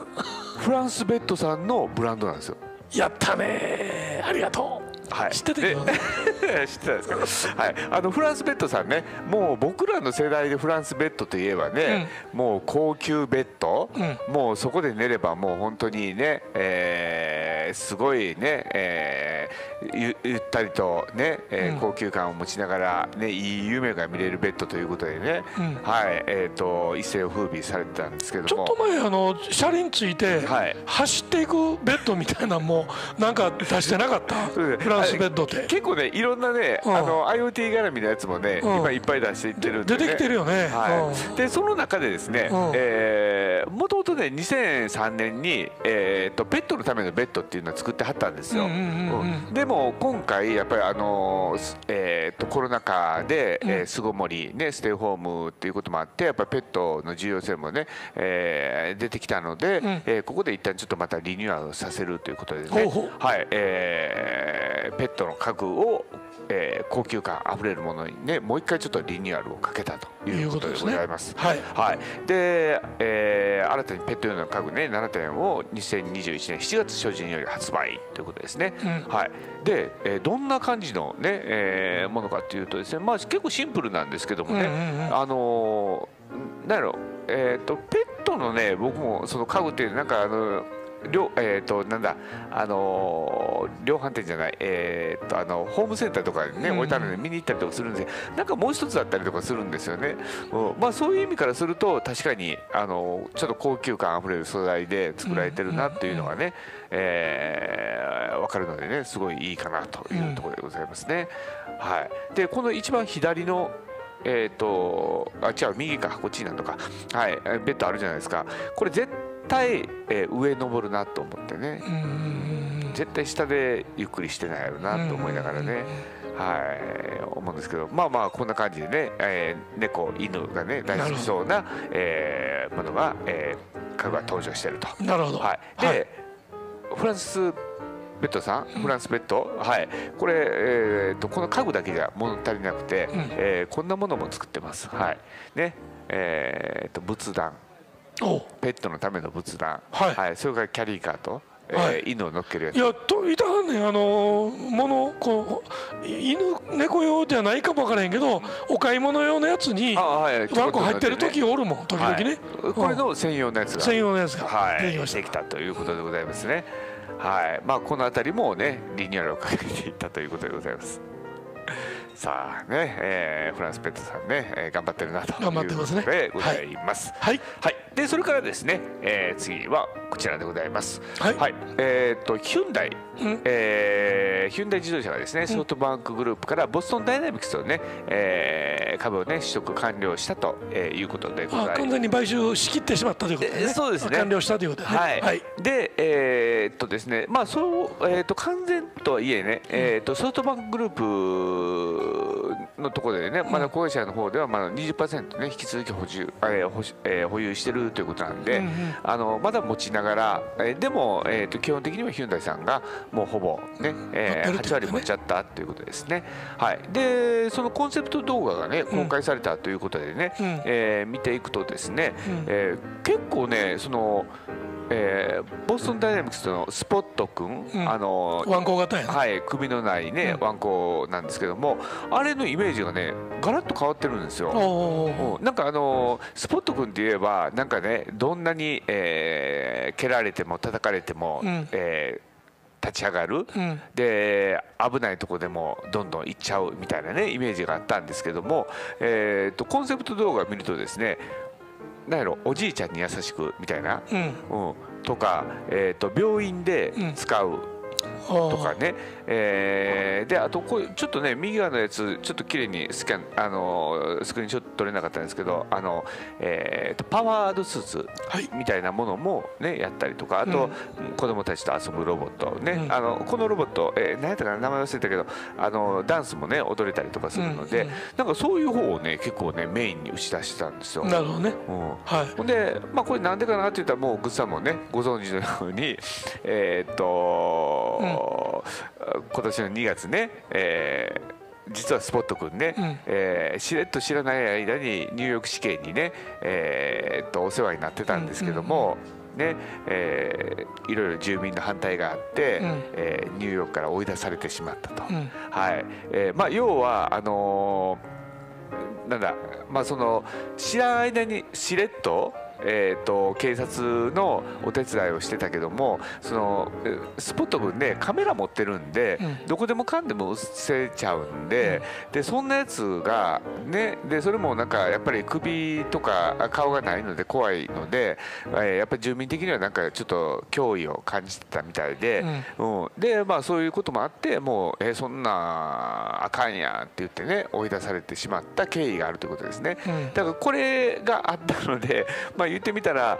フランスベッドさんのブランドなんですよ。やったねありがとうはい、知ってた 知ってたんですか、はい、あのフランスベッドさんねもう僕らの世代でフランスベッドといえばね、もう高級ベッド、もうそこで寝ればもう本当にね、えーすごいね、えーゆゆったりとね、えー高級感を持ちながら、ね、いい夢が見れるベッドということでね、はい。えー、と一世を風靡されてたんですけども。ちょっと前あの車輪ついてはい。走っていくベッドみたいなのもなんか出してなかった？フランスベッドって結構ねいろんなね、うん。あの IoT 絡みのやつもね、うん。今いっぱい出していってるんで、ね、出てきてるよね。はい。でその中でですね、うん。えーもともとね2003年に、えー、とペットのためのベッドっていうのを作ってはったんですよ、うんうんうんうんうん。でも今回やっぱりあのえー、とコロナ禍で、えー巣ごもりねステイホームっていうこともあってやっぱりペットの重要性もね、えー出てきたので、ん。えーここで一旦ちょっとまたリニューアルさせるということでね。はい、えーペットの家具を、えー高級感あふれるものにねもう一回ちょっとリニューアルをかけたということでございます。はい。はい、で、えー新たにペット用の家具ね7点を2021年7月初旬より発売ということですね。うん。はい、で、えーどんな感じのね、えーものかというとですね、まあ、結構シンプルなんですけどもね、あのーなんやろ、えー、とペットのね僕もその家具ってなんかあの量えー、となんだあのー量販店じゃない、えー、とあのホームセンターとかにね、うんうん。置いてあるので見に行ったりとかするんでなんかもう一つだったりとかするんですよね、うん。まあ、そういう意味からすると確かにあのちょっと高級感あふれる素材で作られてるなっていうのがね、えー、分かるのでねすごいいいかなというところでございますね。はい、でこの一番左のえー、とあ違う右かこっちになるのか。はい。えベッドあるじゃないですか。これ絶対、えー上登るなと思ってね。絶対下でゆっくりしてないやろなと思いながらね、はい、思うんですけど。まあまあこんな感じでね、えー猫犬がね大好きそうな、えーものが、えー家具が登場していると。なるほど。はい、で、はい。フランスベッドさん？フランスベッド、はい。これ、えー、とこの家具だけじゃ物足りなくて、ん。えーこんなものも作ってます。はい。ね。えー、と仏壇。おペットのための仏壇、はい。それからキャリーカーと、えーはい。犬を乗っけるやつ。いやといたはんねん。あのものこう犬猫用じゃないかもわからへんけどお買い物用のやつにあはい。ワンコ入ってる時おるもん時々ね、はい。これの専用のやつが。専用のやつが。はい、できました。できたということでございますね。はい、まあこの辺りもねリニューアルをかけていったということでございます。さあね、えーフランスペットさんね、えー頑張ってるなという頑張ってますね。ことでございます。はい。はい、でそれからですね、えー次はこちらでございます。はい。えーっとヒュンダイ、うんえーヒュンダイ自動車がですねソフトバンクグループからボストンダイナミクスをね、えー株をね取得完了したとえーいうことでございます。あ完全に買収しきってしまったということで、ね、えそうですね。完了したということでね。はい、はい。で、えーっとですね、まあ、そう、えーっと完全とはいえね、えーっとソフトバンクグループのところでね、まだ子会社の方ではまだ20%ね、引き続き保有、えー保しえー保有してるということなんで、うんうん。あのまだ持ちながら、えーでも、えーっと基本的にはヒュンダイさんがもうほぼね、えー8持ってるってことね。割持っちゃったということですね。はい、で、そのコンセプト動画がね、公開されたということでね、うん。えー見ていくとですね、うん。えー結構ねその、えーボストンダイナミクスのスポット君、うん。あのワンコ型やな、はい、首のないね、うん。ワンコなんですけどもあれのイメージがねガラッと変わってるんですよ。なんかあのスポット君って言えばなんかねどんなに、えー蹴られても叩かれても、うん。えー立ち上がる、うん。で危ないとこでもどんどん行っちゃうみたいなねイメージがあったんですけども、えー、とコンセプト動画を見るとですねなんやろおじいちゃんに優しくみたいな、うん。うん、とか、えー、と病院で使うとかね、えーであとこういうちょっとね右側のやつちょっと綺麗にスキャンあのスクリーンショット撮れなかったんですけどあの、えーとパワードスーツはい。みたいなものもねやったりとかあと、子供たちと遊ぶロボットね、うん。あのこのロボット、えー、何やったかな名前忘れたけどあのダンスもね踊れたりとかするので、うんうん。なんかそういう方をね結構ねメインに打ち出してたんですよ。なるほどね。うん。はい。ほんで、まあ、これなんでかなって言ったらもうグッさんもねご存知のようにえーっと、今年の2月ね、えー実はスポット君ね、うん。えーしれっと知らない間にニューヨーク市警にね、えーっとお世話になってたんですけども、ねえーいろいろ住民の反対があって、うん。えーニューヨークから追い出されてしまったと。うん。はい。えーまあ、要はあのーなんだ、まあ、その知らん間にしれっと,、えー、と警察のお手伝いをしてたけどもそのえースポット君ねカメラ持ってるんで、うん。どこでもかんでも映せちゃうんで,、でそんなやつがねでそれもなんかやっぱり首とか顔がないので怖いので、えーやっぱり住民的にはなんかちょっと脅威を感じてたみたいで。うん、でまあそういうこともあってもうえーそんなあかんやんって言ってね追い出されてしまった経緯があるということですね、うん。だからこれがあったのでまあ言ってみたら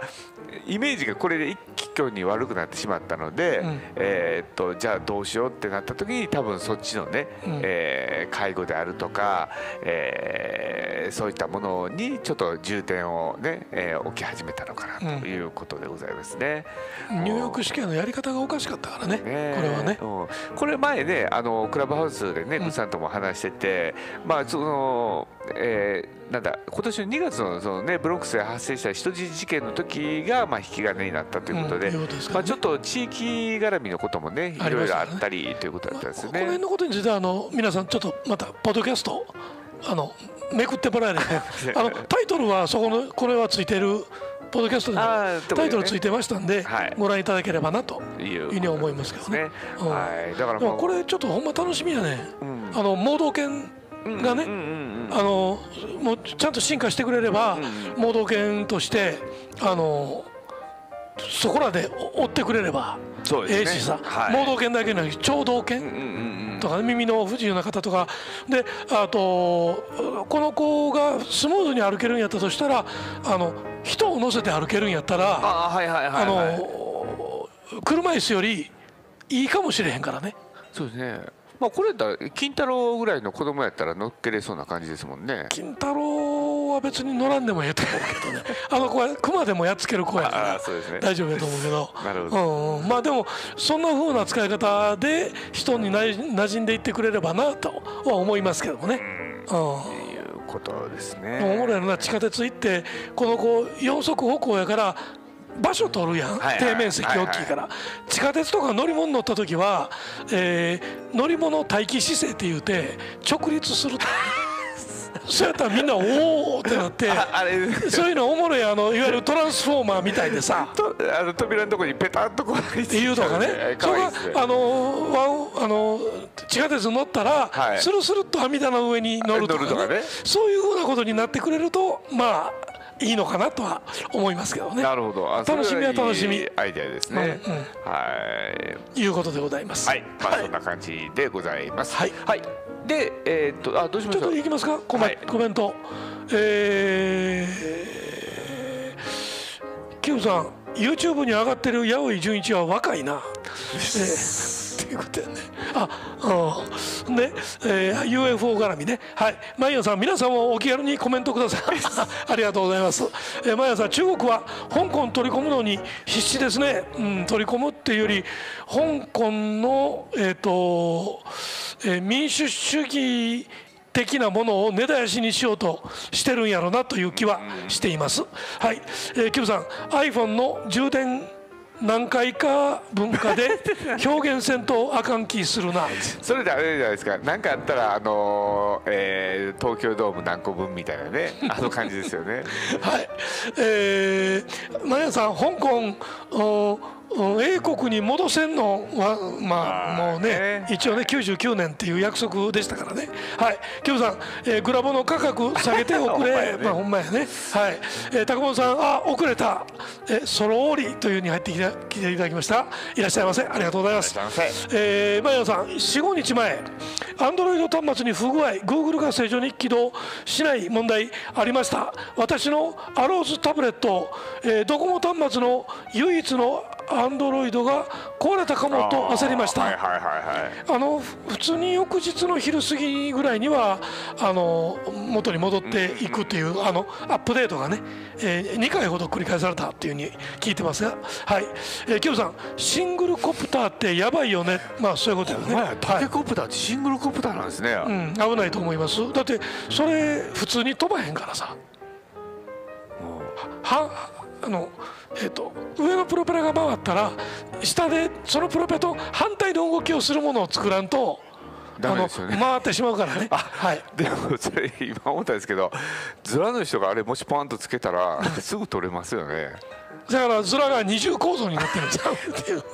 イメージがこれで一挙に悪くなってしまったので、うん。えーっとじゃあどうしようってなった時に多分そっちのね、うん。えー介護であるとか、えーそういったものにちょっと重点をね、えー置き始めたのかなということでございますね。ニューヨーク試験のやり方がおかしかったからねねこれはね。うん、これ前ねあのクラブハウスでね、うん。グッさんとも話しててまあその、えーなんだ今年の2月のその、ね、ブロックスで発生した人質事件の時が、まあ、引き金になったということで,、うんいうことですからねまあ、ちょっと地域絡みのこともねいろいろあったりということだったんですよね。この辺のことについてはあの皆さんちょっとまたポッドキャストあのめくってもらえればあのタイトルはそこのこれはついてるポッドキャストでもあーとこでねタイトルついてましたんで、はいご覧いただければなというふうに思いますけどね。うん。はい、だからこれちょっとほんま楽しみやね、うん。あの盲導犬がね、あのもうちゃんと進化してくれれば、盲導犬としてあのそこらで追ってくれればええしさ、はい。盲導犬だけじゃなくて聴導犬、とかね耳の不自由な方とか。であとこの子がスムーズに歩けるんやったとしたらあの人を乗せて歩けるんやったらああはいはいはい、あはい、の車椅子よりいいかもしれへんからね。そうですねまあこれだ金太郎ぐらいの子供やったら乗っけれそうな感じですもんね。金太郎は別に乗らんでもええと思うけどね。あの子は熊でもやっつける子やかあらね。大丈夫やと思うけど。なるほうん。うん、まあでもそんな風な使い方で人になじ馴染んでいってくれればなとは思いますけどもね。うん。いうことですね。おもろいのな。地下鉄行ってこの子四足歩行やから場所取るやん、はいはい。底面積大きいから、地下鉄とか乗り物乗った時は、えー乗り物待機姿勢って言うて直立すると。そうやったらみんなおおってなって。ああれ。そういうのおもろいあのいわゆるトランスフォーマーみたいでさ。とあの扉のとこにペタッとこう入っっていうとかね、かそれがあのあの地下鉄乗ったら、はい。スルスルっと網棚の上に乗るとかね。乗るとかね。そういうふうなことになってくれるとまあいいのかなとは思いますけどね。なるほど。あ楽しみは楽しみ。アイデアですね、うんうんはい。いうことでございます。はい。まあそんな感じでございます。はい。でえーっとあどうしまちょっしょうといきますか？コメ,、はい。コメント。えー、キムさん YouTube に上がってる八尾純一は若いな、えーということでね。あうんで、えー UFO 絡みね。はい。マイヤさん皆さんもお気軽にコメントください。ありがとうございます、えー、マイヤさん中国は香港取り込むのに必死ですね、うん、取り込むっていうより香港のえっ、と、えー民主主義的なものを根絶やしにしようとしてるんやろなという気はしています。はい、えー、キムさん iPhone の充電何回か文化で 表現せんとあかん気するな。それであれじゃないですか。何かあったらあのーえー東京ドーム何個分みたいなね。あの感じですよね。はい、えー、マヤさん香港英国に戻せんのはまあもうねね一応ね99年っていう約束でしたからね。はい。キムさん、えーグラボの価格下げておくれ まあほんまやね。はい、えー、高本さんあ遅れた、えー、ソロオリというふうに入ってきて来ていただきました。いらっしゃいませ。ありがとうございます。えー、マヤさん45日前アンドロイド端末に不具合 Google が正常に起動しない問題ありました。私のアローズタブレット、えードコモ端末の唯一のアンドロイドが壊れたかもと焦りました。はいはいあの普通に翌日の昼過ぎぐらいにはあの元に戻っていくっていうあのアップデートがね、え2回ほど繰り返されたっていうふうに聞いてますがはい、えー、キムさんシングルコプターってやばいよね。まあそういうことよね。タケコプターってシングルコプターなんですね、うん、危ないと思います。だってそれ普通に飛ばへんからさ。はあのえっと上のプロペラが回ったら下でそのプロペラと反対の動きをするものを作らんとあの回ってしまうからねはい。でもそれ今思ったんですけどズラの人があれもしポンとつけたらすぐ取れますよね。だからズラが二重構造になってるんちゃうっていう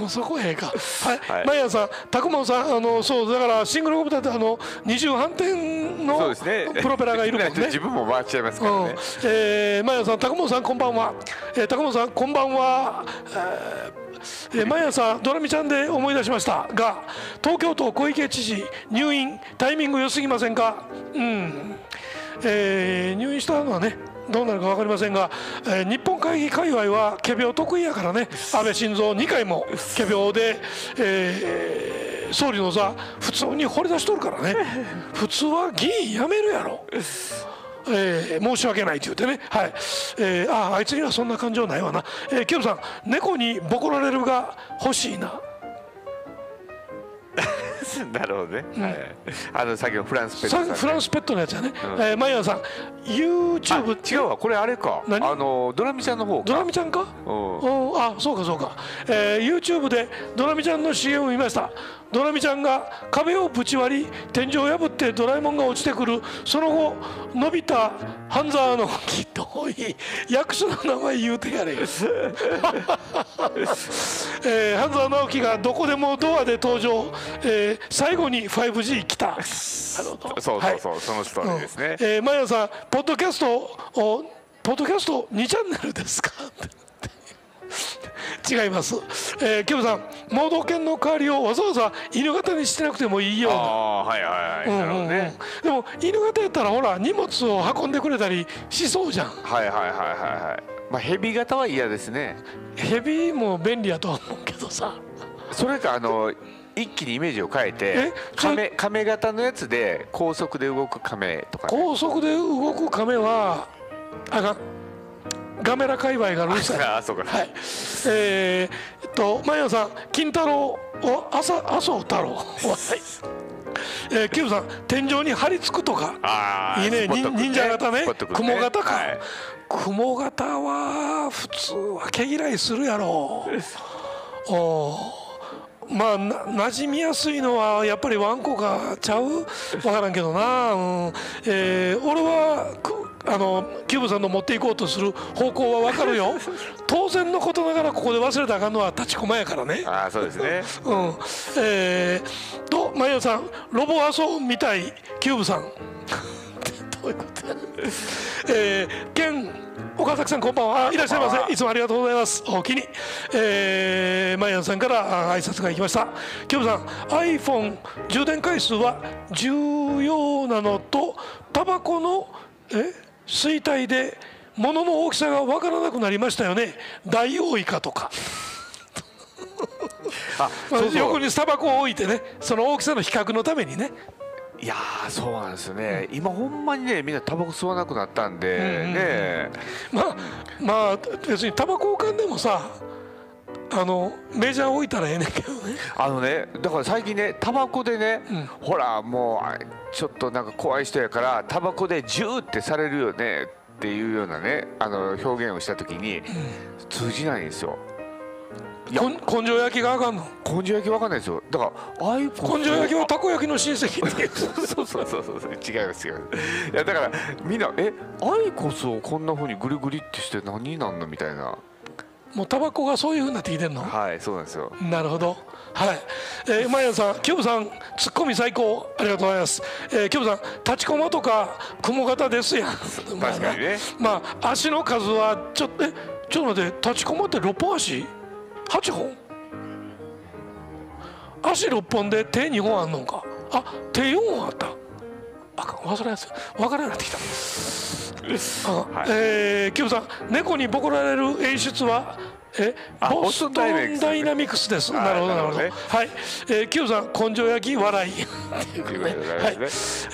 もうそこええか。はい、はい。マイヤーさんタクモンさんあのそうだからシングルコプターってあの二重反転そうのですね。プロペラがいるもんね。自分も回っちゃいますうんからね、えー、マヤさん、高本さん、こんばんは。えー、高本さん、こんばんは。えーえー、マヤさん、ドラミちゃんで思い出しましたが、東京都小池知事、入院、タイミング良すぎませんか？うん。えー、入院したのはね。どうなるか分かりませんが、えー日本会議界隈は仮病得意やからね安倍晋三2回も仮病で、えー総理の座普通に掘り出しとるからね普通は議員辞めるやろえー申し訳ないと言ってね、はい。えーあああいつにはそんな感情ないわな、えー、キムさん猫にボコられるが欲しいな。なるほどね、はい、あの先ほどフランスペットフランスペットのやつやね、えーマイヤーさん YouTube あ違うわ。これあれか。何？あのドラミちゃんの方か。ドラミちゃんか？うん。うんあそうかそうか、えー YouTube でドラミちゃんの CM 見ましたドラミちゃんが壁をぶち割り天井を破ってドラえもんが落ちてくる。その後伸びた半沢直樹といい役所の名前言うてやれ えー半沢直樹がどこでもドアで登場、えー最後に 5G 来た。なるほどそうはい。そうそう、そのストーリーですね、えー、マヤさん、ポッドキャストを、ポッドキャスト2チャンネルですか？違います、えー、キムさん、盲導犬の代わりをわざわざ犬型にしてなくてもいいような。ああはいはいはい、なるほどね、でも犬型やったらほら荷物を運んでくれたりしそうじゃん。はいはいはいはいはい。まあヘビ型は嫌ですね。ヘビも便利やとは思うけどさ。それかあの一気にイメージを変えて亀亀型のやつで高速で動く亀とか、ね、高速で動く亀はあかんガメラ界隈がうるさい あそうか。はい。えー、えっとマヤさん金太郎お朝麻生太郎。はい。えー、キムさん天井に張り付くとか。あーいいね。忍者型ね。雲型か、はい。雲型は普通は毛嫌いするやろおー。まあな馴染みやすいのはやっぱりワンコがちゃう？分からんけどな、うん。えー俺はくあのキューブさんの持っていこうとする方向は分かるよ。当然のことながらここで忘れたらあかんのはタチコマやからね。ああそうですね。うん。えー、とマヨさんロボアソみたいキューブさん。どういうことや。えー、県岡崎さんこんばんは。あいらっしゃいませ。いつもありがとうございます。おおきに、えー、マイアンさんからあ挨拶が行きました。キョブさん iPhone 充電回数は重要なのとタバコのえ？衰退で物の大きさが分からなくなりましたよね。大王イカとか。あまあそうそう。横にタバコを置いてねその大きさの比較のためにね。いやーそうなんですよね、今ほんまにねみんなタバコ吸わなくなったんで、うんうんうん。ねまあまあ別にタバコをかんでもさあのメジャー置いたらええねんけどね。あのねだから最近ねタバコでね、ほらもうあちょっとなんか怖い人やからタバコでジューってされるよねっていうようなねあの表現をした時に通じないんですよ。根性焼きがあかんの？根性焼きわかんないですよ。だからああいう根性焼きはたこ焼きの親戚で そうそうそうそうそう。違いますよいやだからみんなえアイコスをこんなふうにグリグリってして何になんの？みたいなもうタバコがそういうふうになってきてんの？はいそうなんですよ。なるほど。はい、えー、マヤンさんキョブさんツッコミ最高。ありがとうございます、えー、キョブさん立ちコマとか雲型ですやん。確かにね。まあ足の数はちょっとえちょっと待って立ちコマって6本足？8本？足6本で手2本あんのか。あ手4本あったあ忘れやすい分からなくなってきた。あ、はい。えー、キムさん猫にボコられる演出は？え？あボストンダイナミクスです。あなるほどなるほど。はい、えー、キムさん根性焼き笑い。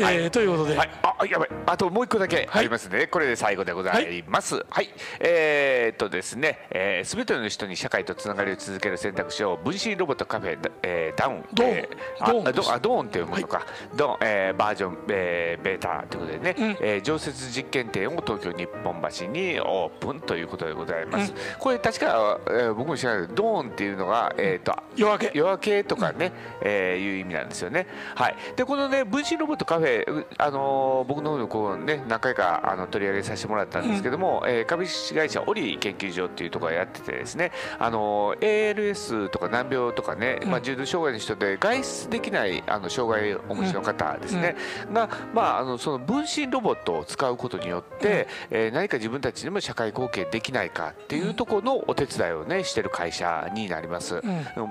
はい。ということで、はい、あやばい。あともう一個だけありますね、これで最後でございます。はい、えーっとですね、えー、全ての人に社会とつながりを続ける選択肢を分身ロボットカフェ、えー、ダウン。ドーン。えードーンあドあドーンっていうものか、ドーン、えー、バージョン、えー、ベータということでね、うん。えー常設実験店を東京日本橋にオープンということでございます、これ確か、えー僕も知らないけどドーンっていうのが、えーっと夜明け。夜明けとかね、えーいう意味なんですよね。はい。でこのね分身ロボットカフェ、うあのー僕の方にこうね何回かあの取り上げさせてもらったんですけども、えー株式会社オリ研究所っていうところがやっててですね、あのー ALS とか難病とかね、まあ重度障害の人で外出できないあの障害をお持ちの方ですね、がまああのその分身ロボットを使うことによって、えー何か自分たちにも社会貢献できないかっていうところのお手伝いをねしてる会社になります。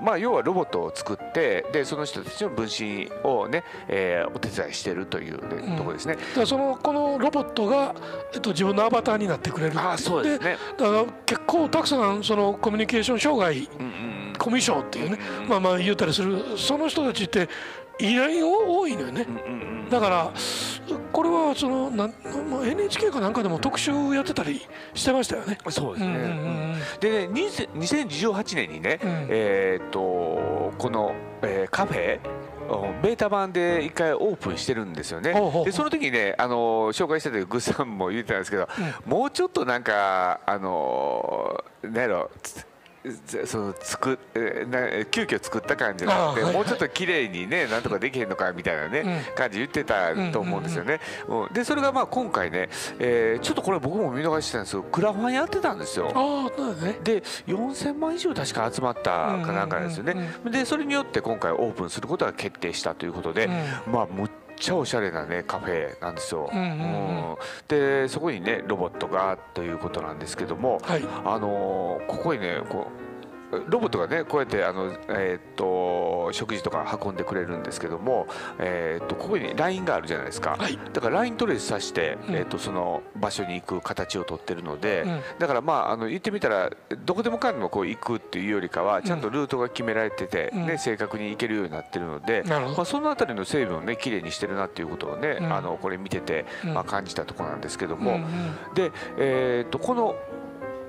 まあ要はロボットを作ってでその人たちの分身をね、えーお手伝いしてるという、ねところですね。だからそのこのロボットが、えっと、自分のアバターになってくれる。あそうですね。だから結構たくさんそのコミュニケーション障害うんうんコミュ障っていうね、まあまあ言うたりするその人たちって依頼多いのよね、うんうんうん。だからこれはそのなんまあ NHK かなんかでも特集やってたりしてましたよね。そうですね。うんうんうんうん。でね2000 2018年にね、うん。えーっとこの、えーカフェうんベータ版で一回オープンしてるんですよね。でその時にね、あの紹介してた時グッさんも言ってたんですけど、もうちょっとなんかあのなんやろその作な急遽作った感じがあってあーはいもうちょっと綺麗にねなんとかできへんのかみたいなね、う感じ言ってたと思うんですよね。うんでそれがまあ今回ね、えーちょっとこれ僕も見逃してたんですけどクラファンやってたんですよ。ああなんだね。で4000万以上確か集まったかなんかですよね、でそれによって今回オープンすることが決定したということで、まあむっちゃおしゃれなねカフェなんですよ、でそこにねロボットがということなんですけども、はい。あのーここにねこうロボットがねこうやってあの、えーっと食事とか運んでくれるんですけども、えーっとここに LINE があるじゃないですか、はい。だから LINE トレースさして、うん。えーっとその場所に行く形をとってるので、うん。だからまああの言ってみたらどこでもかんでもこう行くっていうよりかはちゃんとルートが決められてて、うん。ね正確に行けるようになってるので、まあ、そのあたりの成分をね綺麗にしてるなっていうことをね、うん。あのこれ見てて、うん。まあ、感じたところなんですけども、で、えー、とこの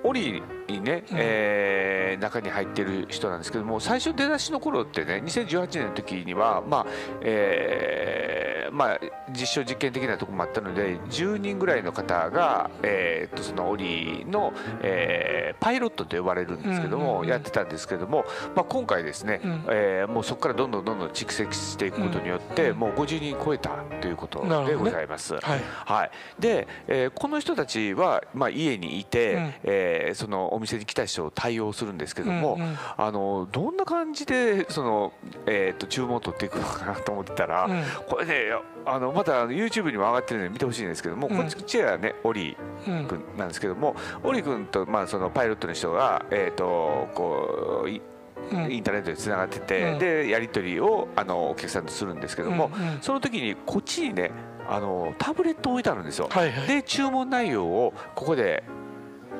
オリにね、うん。えー中に入ってる人なんですけども最初出だしの頃ってね2018年の時にはまあ、えーまあ実証実験的なところもあったので10人ぐらいの方が、えー、とそのオリの、えーパイロットと呼ばれるんですけども、うんうんうんやってたんですけども、まあ、今回ですね、うん。えーもうそこからどんどんどんどん蓄積していくことによって、うん。もう50人超えたということでございます。はい。はい、で、えーこの人たちは、まあ、家にいて、うん。えーそのお店に来た人を対応するんですけども、うんうん。あのどんな感じでその、えー、と注文を取っていくのかなと思ってたら、うん。これねあのまた YouTube にも上がってるので見てほしいんですけども、うん。こっちはねオリうん君なんですけども、オリ君とまあそのパイロットの人がえっ、とこうインターネットでつながってて、うん。でやり取りをあのお客さんとするんですけども、うんうん。その時にこっちにねあのタブレット置いてあるんですよ。はいはい。で注文内容をここで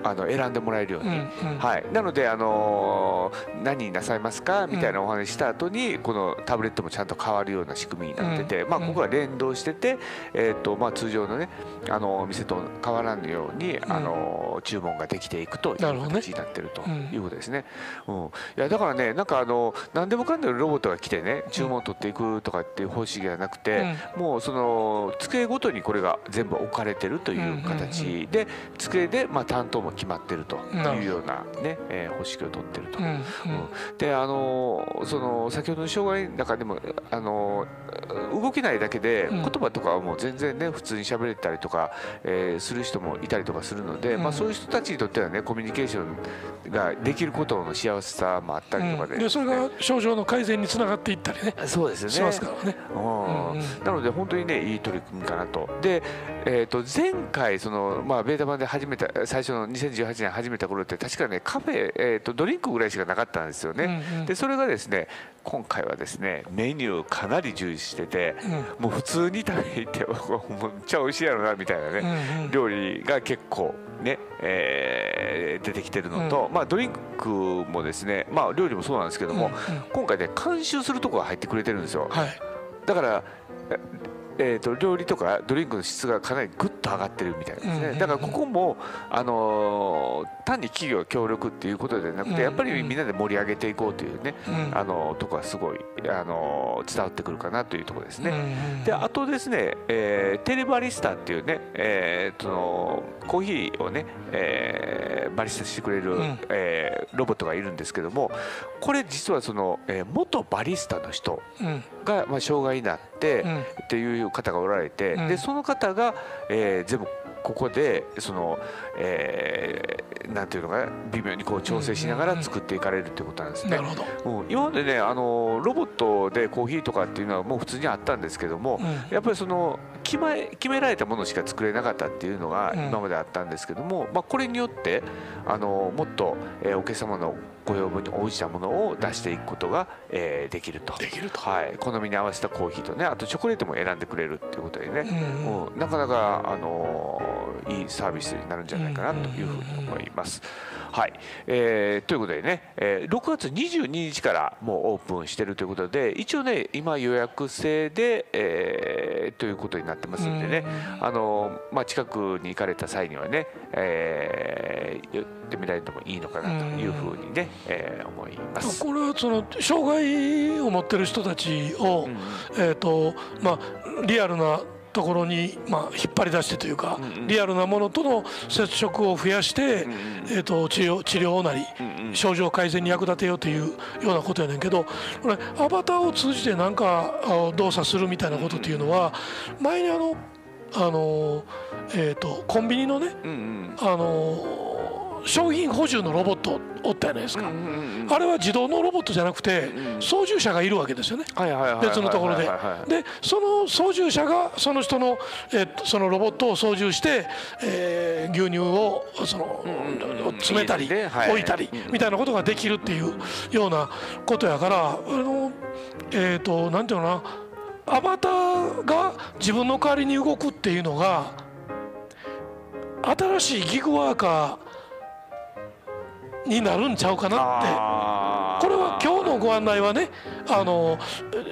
あの選んでもらえるように、うんうん。はい、なので、あのー何なさいますか？みたいなお話した後にこのタブレットもちゃんと変わるような仕組みになってて、まあ、うん。うんここは連動してて、えーとまあ、通常のねあのお店と変わらぬように、あの注文ができていくという形になってるとうんいうことですね。うん、いやだからねなんかあの何でもかんでもロボットが来てね注文を取っていくとかっていう方式ではなくて、もうその机ごとにこれが全部置かれてるという形で、机でまあ担当も決まってるというようなね、えー方式を取ってると。うんうん。であのその先ほどの障害の中でもあの動けないだけでうん。言葉とかはもう全然ね普通に喋れたりとか、えーする人もいたりとかするので、うん。まあ、そういう人たちにとってはねコミュニケーションができることの幸せさもあったりとかで,、うん。でそれが症状の改善につながっていったりねそうですよね。しますからね。うんうんうん。なので本当にねいい取り組みかなと。で、えー、と前回その、まあ、ベータ版で始めた最初の2018年始めた頃って確かねカフェ、えー、とドリンクぐらいしかなかったんですよね。うんうん。でそれがですね今回はですねメニューかなり重視してて、うん。もう普通に食べに行ってもうめっちゃ美味しいやろなみたいなね、うんうん。料理が結構ね、えー出てきてるのと、まあ、ドリンクもですね、まあ、料理もそうなんですけども、うんうん。今回ね監修するところが入ってくれてるんですよ。はい。だからええー、と料理とかドリンクの質がかなりぐっと上がってるみたいですね。だからここも、あのー単に企業協力っていうことではなくてやっぱりみんなで盛り上げていこうというね、うん。あのとこはすごい、あの伝わってくるかなというところですね。であとですね、えーテレバリスタっていうね、えーそのコーヒーをね、えーバリスタしてくれる、うん。えーロボットがいるんですけどもこれ実はその、えー元バリスタの人うん。が、まあ、障害になって、うん。っていう方がおられて、うん。でその方が、えー全部ここでその、えーなんていうのかな微妙にこう調整しながら作っていかれるっていうことなんですね。今までねあのロボットでコーヒーとかっていうのはもう普通にあったんですけども、うん。やっぱりその決め決められたものしか作れなかったっていうのがうん。今まであったんですけども、まあ、これによってあのもっと、えーお客様のご要望に応じたものを出していくことが、えーできると。できると。はい、好みに合わせたコーヒーとねあとチョコレートも選んでくれるっていうことでね、うん。うん。なかなか、あのーいいサービスになるんじゃないかなというふうに思います。はい。えーということでね、えー6月22日からもうオープンしてるということで一応ね今予約制で、えーということになってますんでね、あのーまあ、近くに行かれた際にはね、えー、寄ってみられてもいいのかなというふうにね、えー思います。これはその障害を持ってる人たちを、えーとまあ、リアルなところに、まあ、引っ張り出してというか、リアルなものとの接触を増やして、えー、と治療治療なり、症状改善に役立てようというようなことやねんけどこれアバターを通じて何かあ動作するみたいなことっていうのは前にあのあの、えー、とコンビニのねあの商品補充のロボットおったじゃないですか。あれは自動のロボットじゃなくてうん操縦者がいるわけですよね。別のところで。でその操縦者がその人の、えっと、そのロボットを操縦して、えー牛乳をその、詰めたり、置いたり、うんみたいなことができるっていうようなことやからあのえっ、となんていうのかな。アバターが自分の代わりに動くっていうのが新しいギグワーカーになるんちゃうかなって。これは今日のご案内はねあの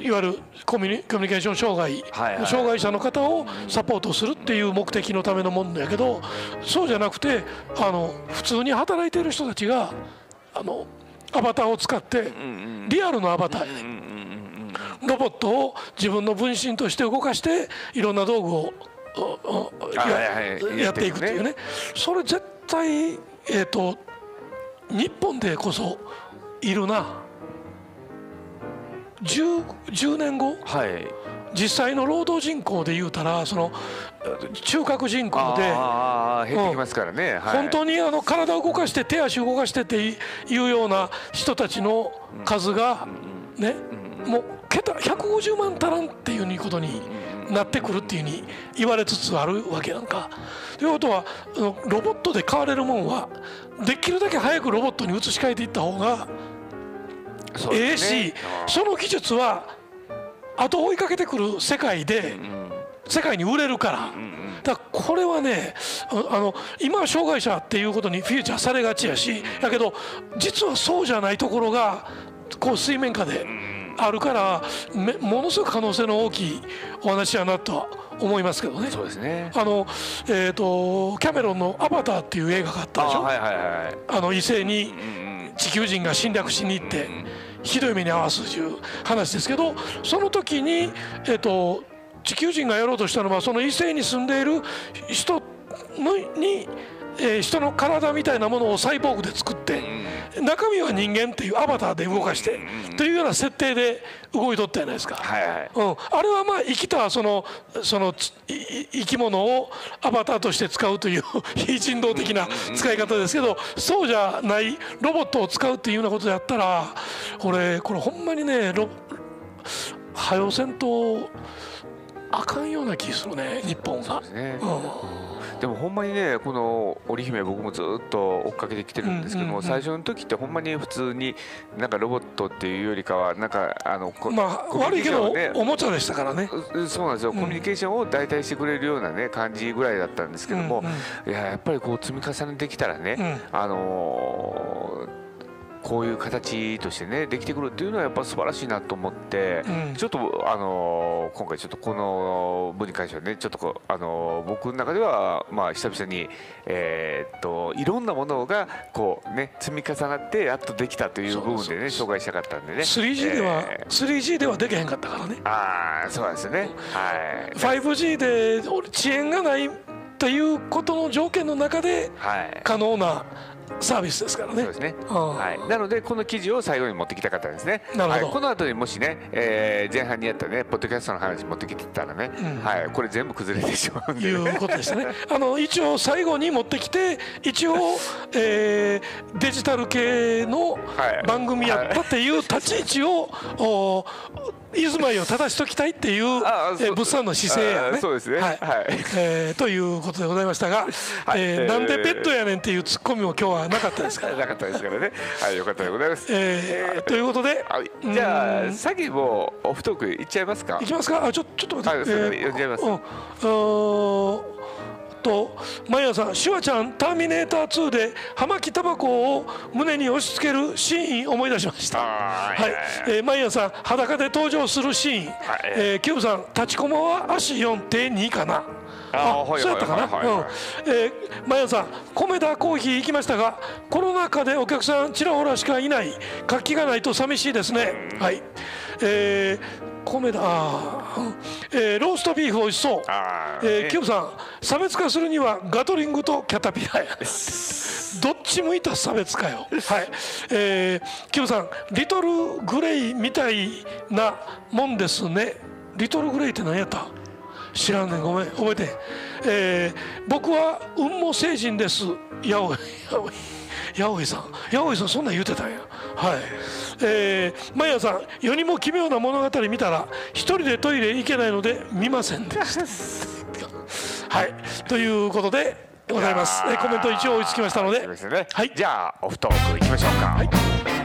いわゆるコミュニケーション障害、はいはい。障害者の方をサポートするっていう目的のためのものやけどそうじゃなくてあの普通に働いている人たちがあのアバターを使ってリアルのアバターやね。うんうんうんロボットを自分の分身として動かしていろんな道具をやっていくっていうね。それ絶対えっ、と日本でこそいるな。10, 10年後？はい。実際の労働人口で言うたらその中核人口で。減ってきますからね、はい。本当にあの体を動かして手足を動かしてっていうような人たちの数がね、もう桁150万足らんっていうことになってくるっていうふうに言われつつあるわけなんか。ということはロボットで変われるもんはできるだけ早くロボットに移し替えていった方がええしその技術は後追いかけてくる世界で世界に売れるから。だこれはねあの今は障害者っていうことにフューチャーされがちやしだけど実はそうじゃないところがこう水面下であるからものすごく可能性の大きいお話やなとは思いますけどね。そうですね。あのえっ、ー、とキャメロンのアバターっていう映画があったでしょ？はいはいはい、あの異性に地球人が侵略しに行って。ひどい目に遭わすという話ですけどその時に、えーと、地球人がやろうとしたのはその異性に住んでいる人のに、えー、人の体みたいなものをサイボーグで作って、中身は人間っていうアバターで動かして、というような設定で動いとったじゃないですか、はいはいうん、あれはまあ生きたそのその生き物をアバターとして使うという 非人道的な使い方ですけどそうじゃないロボットを使うっていうようなことでやったらこれこれほんまにねロはよせんとあかんような気するね日本が。ね。うん、でもほんまにねこの織姫僕もずっと追っかけてきてるんですけども、最初の時ってほんまに普通になんかロボットっていうよりかはなんかあのまあ悪いけどおもちゃでしたからね。そうなんですよ、コミュニケーションを代替してくれるようなね感じぐらいだったんですけども、いややっぱりこう積み重ねてきたらね、あのーこういう形としてねできてくるっていうのはやっぱ素晴らしいなと思って、うん、ちょっとあの今回ちょっとこの部に関してはねちょっとあの僕の中ではまあ久々にえー、っといろんなものがこうね積み重なってやっとできたという部分でね紹介したかったんでね。3G では、えー、3G ではできへんかったからね。ああそうですよね。はい。5G で遅延がないということの条件の中で可能な、はいサービスですからね。そうですね。はい。なのでこの記事を最後に持ってきたかったんですね。なるほど。はい、この後にもしね、えー、前半にやったねポッドキャストの話持ってきてたらね、うん、はいこれ全部崩れてしまうんで、ね、いうことでしたね。あの一応最後に持ってきて一応、えー、デジタル系の番組やったっていう立ち位置を、お居住まいを正しときたいっていう、えー、物産の姿勢やね。そうですね。はい。はい、えー、ということでございましたが、はい、えー、なんでペットやねんっていうツッコミも今日はなかったですから。なかったですからね。はい、よかったでございます。えー、ということで、はい、じゃあ先もオフトークいっちゃいますか？いきますか？あ、ちょちょっと待って。はい、それ読んじゃいます。うん。と毎朝シュワちゃんターミネーター2で葉巻タバコを胸に押し付けるシーン思い出しました。はい、えー、毎朝裸で登場するシーン、はい、えー、キューブさんタチコマは足4手2かなあそうやったかな、うん。えー、毎朝コメダコーヒー行きましたがコロナ禍でお客さんちらほらしかいない活気がないと寂しいですね。はい。えーコメダあ、えー、ローストビーフ美味しそう、えー、キューブさん差別化するにはガトリングとキャタピラーや。どっち向いた差別化よ？はい、えー、キューブさんリトルグレイみたいなもんですね。リトルグレイって何やった？知らんねん。ごめん覚えてえー、僕は雲母星人です。やおいやおい八百さん。八百さんそんなん言うてたんや。はい。えー、マイヤさん世にも奇妙な物語見たら一人でトイレ行けないので見ませんでした。はい。ということでございます。えコメント一応追いつきましたので、ね、はい、じゃあオフトークいきましょうか、はい